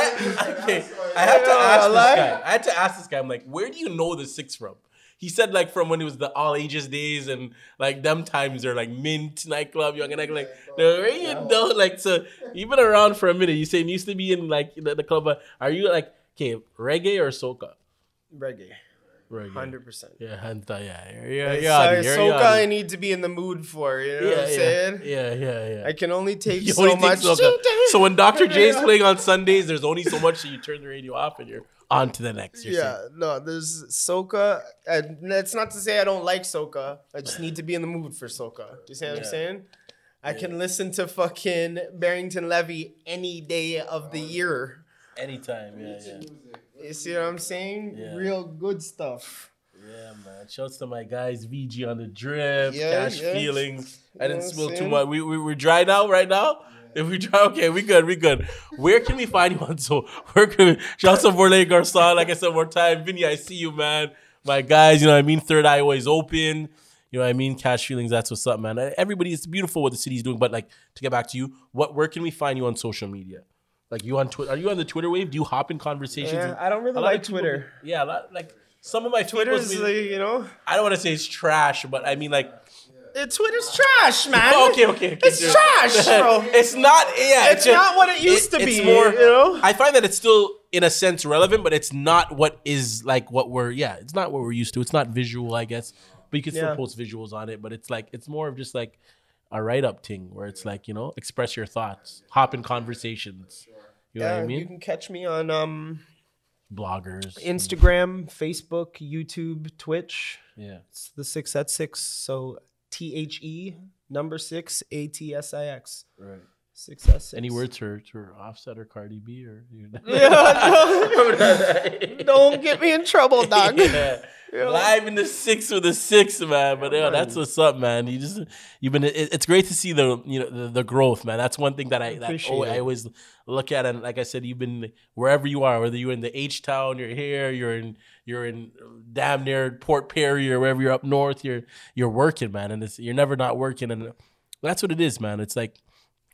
Speaker 2: I, okay, I had to ask this guy. I had to ask this guy. I'm like, where do you know the six from? He said like from when it was the all ages days and like them times they're like mint nightclub, young and like like where you know like so you've been around for a minute. You saying you used to be in like the, the club. but Are you like okay reggae or soca?
Speaker 3: reggae,
Speaker 2: Reggae.
Speaker 3: hundred percent.
Speaker 2: Yeah, hanta, yeah, yeah, yeah.
Speaker 3: Sorry,
Speaker 2: yeah,
Speaker 3: soca I need to be in the mood for. You know
Speaker 2: yeah,
Speaker 3: what I'm
Speaker 2: yeah,
Speaker 3: saying?
Speaker 2: yeah, yeah, yeah.
Speaker 3: I can only take
Speaker 2: You
Speaker 3: so
Speaker 2: only think
Speaker 3: much.
Speaker 2: soca. So when Dr. J's playing on Sundays, there's only so much that you turn the radio off and you're on to the next. You're
Speaker 3: Yeah, no, there's soca, and that's not to say I don't like soca. I just need to be in the mood for soca. Do you see what I'm saying? I can listen to fucking Barrington Levy any day of the year.
Speaker 2: anytime. Yeah, yeah,
Speaker 3: You see what I'm saying?
Speaker 2: Yeah.
Speaker 3: Real good stuff.
Speaker 2: yeah, man. Shouts to my guys, VG on the drip,
Speaker 3: Yeah,
Speaker 2: Cash
Speaker 3: yeah.
Speaker 2: Feelings. I didn't
Speaker 3: what I'm
Speaker 2: spill too much. We we we're dry now, right now. If we try, okay, we good, we good. Where can we find you on? So where can we? Shouts to Vorley Garcon. Like I said, more time, Vinny. I see you, man. My guys, you know what I mean. Third eye always open. You know what I mean? Cash feelings. That's what's up, man. Everybody, it's beautiful what the city's doing. But like to get back to you, what? Where can we find you on social media? Like you on Twitter? Are you on the Twitter wave? Do you hop in conversations?
Speaker 3: Yeah, I don't really
Speaker 2: a lot of
Speaker 3: like
Speaker 2: people-
Speaker 3: Twitter.
Speaker 2: Yeah, a lot, like some of my
Speaker 3: Twitter's like, you know,
Speaker 2: I don't want to say it's trash, but I mean like.
Speaker 3: It, Twitter's trash, man.
Speaker 2: Okay, okay, okay.
Speaker 3: It's trash, bro.
Speaker 2: it's not. Yeah,
Speaker 3: It's not what it used to
Speaker 2: it's
Speaker 3: be,
Speaker 2: More,
Speaker 3: you know?
Speaker 2: I find that it's still in a sense relevant, but it's not what is like what we're. Yeah, it's not what we're used to. It's not visual, I guess. But you can still
Speaker 3: Yeah.
Speaker 2: post visuals on it. But it's like it's more of just like a write up thing where it's like you know express your thoughts, hop in conversations. You know
Speaker 3: Yeah,
Speaker 2: what I mean?
Speaker 3: you can catch me on um
Speaker 2: Bloggers.
Speaker 3: Instagram, Facebook, YouTube, Twitch.
Speaker 2: Yeah.
Speaker 3: It's the six at six. So T H E number six A T S I X.
Speaker 2: Right.
Speaker 3: Six at six.
Speaker 2: Any words for, for Offset or Cardi B or? You
Speaker 3: Don't get me in trouble, dog.
Speaker 2: yeah. Live in the six with the six, man. But yeah, that's what's up, man. You just you've been. It, it's great to see the you know the, the growth, man. That's one thing that I that
Speaker 3: Appreciate
Speaker 2: oh. I always look at, and like I said, you've been wherever you are, whether you're in the H town, you're here, you're in you're in damn near Port Perry or wherever you're up north, you're you're working, man, and it's, you're never not working, and that's what it is, man. It's like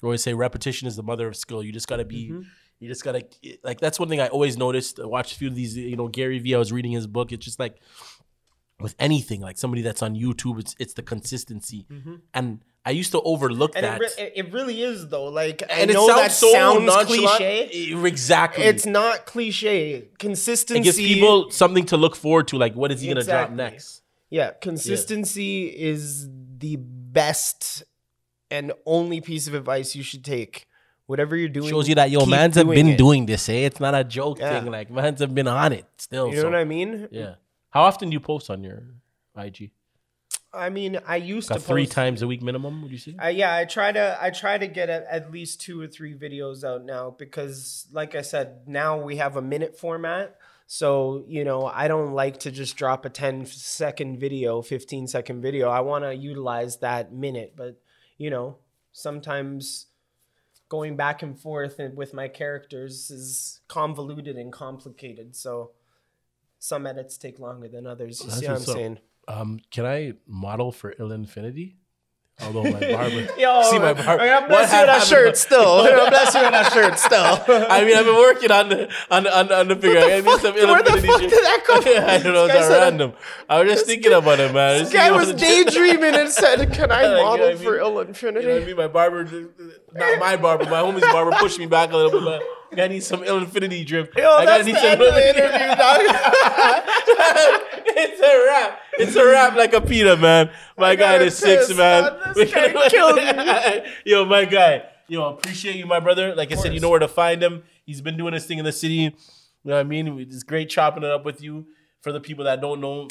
Speaker 2: I always say, repetition is the mother of skill. You just gotta be.
Speaker 3: Mm-hmm.
Speaker 2: You just gotta like. That's one thing I always noticed. I watched a few of these. You know, Gary Vee. I was reading his book. It's just like with anything, like somebody that's on YouTube. It's it's the consistency, and I used to overlook
Speaker 3: Mm-hmm. And
Speaker 2: that.
Speaker 3: it, re- it really is though. Like
Speaker 2: and
Speaker 3: I
Speaker 2: it
Speaker 3: know
Speaker 2: sounds
Speaker 3: that
Speaker 2: so
Speaker 3: sounds cliche.
Speaker 2: Exactly.
Speaker 3: It's not cliche. Consistency
Speaker 2: it gives people something to look forward to. Like, what is he gonna drop next?
Speaker 3: Yeah, consistency is the best and only piece of advice you should take. Whatever you're doing
Speaker 2: Shows you that yo, man's have been
Speaker 3: it.
Speaker 2: doing this. Eh, it's not a joke
Speaker 3: Yeah.
Speaker 2: thing. Like, man's have been on it still.
Speaker 3: You know
Speaker 2: so-
Speaker 3: what I mean?
Speaker 2: Yeah. How often do you post on your IG?
Speaker 3: I mean, I used
Speaker 2: Got
Speaker 3: to
Speaker 2: three
Speaker 3: post-
Speaker 2: times a week minimum. Would you say?
Speaker 3: I, yeah, I try to I try to get at, at least two or three videos out now because, like I said, now we have a minute format. So you know, I don't like to just drop a 10 second video, 15 second video. I want to utilize that minute, but you know, sometimes going back and forth and with my characters is convoluted and complicated. So some edits take longer than others. You
Speaker 2: That's
Speaker 3: see what I'm
Speaker 2: up.
Speaker 3: saying?
Speaker 2: Um, can I model for Ill Infinity? Although my barber,
Speaker 3: Yo,
Speaker 2: see my barber.
Speaker 3: I'm bless you with that shirt still. I'm bless you with that shirt still.
Speaker 2: I mean, I've been working on the on the, on the, on the figure. I need some
Speaker 3: where the fuck did that come from?
Speaker 2: I don't know. It's random. I was just thinking about it, man.
Speaker 3: This guy was daydreaming and said, "Can I
Speaker 2: Like, you know
Speaker 3: model
Speaker 2: I
Speaker 3: for
Speaker 2: mean?
Speaker 3: Ill
Speaker 2: You know what I mean? My barber, not my barber, my homie's barber pushed me back a little bit. I need some Ill Infinity drip.
Speaker 3: Yo,
Speaker 2: I gotta
Speaker 3: end of the interview, dog.
Speaker 2: it's a wrap. It's a wrap like a pita, man. My guy is six,
Speaker 3: pissed,
Speaker 2: man.
Speaker 3: man. This guy killed me.
Speaker 2: Yo, my guy. Yo, appreciate you, my brother. Like I said, you know where to find him. He's been doing this thing in the city. You know what I mean? It's great chopping it up with you. For the people that don't know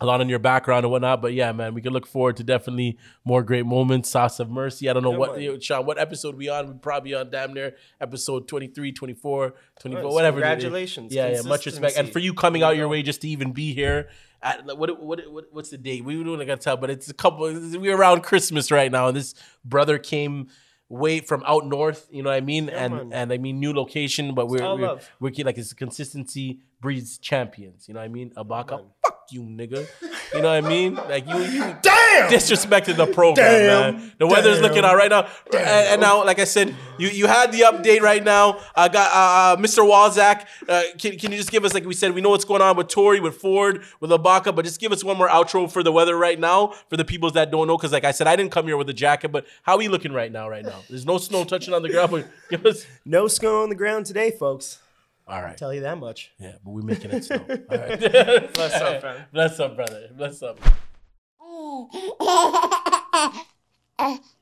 Speaker 2: a lot on your background and whatnot, but yeah, man, we can look forward to definitely more great moments. Sauce of Mercy. I don't know what,
Speaker 3: man.
Speaker 2: yo, Sean, what episode we on? We probably on damn near episode 23, 24, 24,
Speaker 3: Nice.
Speaker 2: whatever.
Speaker 3: Congratulations.
Speaker 2: Yeah, yeah, much respect. And for you coming out your way just to even be here. At, what, what what what's the date? We were doing. I gotta tell, but it's a couple. We're around Christmas right now, and this brother came way from out north. You know what I mean? and
Speaker 3: man.
Speaker 2: and I mean new location, but we're we're, we're like it's consistency breeds champions. You know what I mean? Abaka, fuck you, nigga. You know what I mean? Like you, you
Speaker 3: Damn!
Speaker 2: disrespected the program, man. The weather's looking out right now, and, and now, like I said, you you had the update right now. I got uh, uh, Mr. Walzak. Uh, can, can you just give us, like we said, we know what's going on with Tory, with Ford, with Abaka, but just give us one more outro for the weather right now for the people that don't know, because like I said, I didn't come here with a jacket, but how are we looking right now? Right now, there's no snow touching on the ground, but give us.
Speaker 3: No snow on the ground today, folks.
Speaker 2: All right.
Speaker 3: Tell you that much.
Speaker 2: Yeah, but we're making it snow. All right.
Speaker 3: Bless up, fam.
Speaker 2: Bless up, brother. Bless up.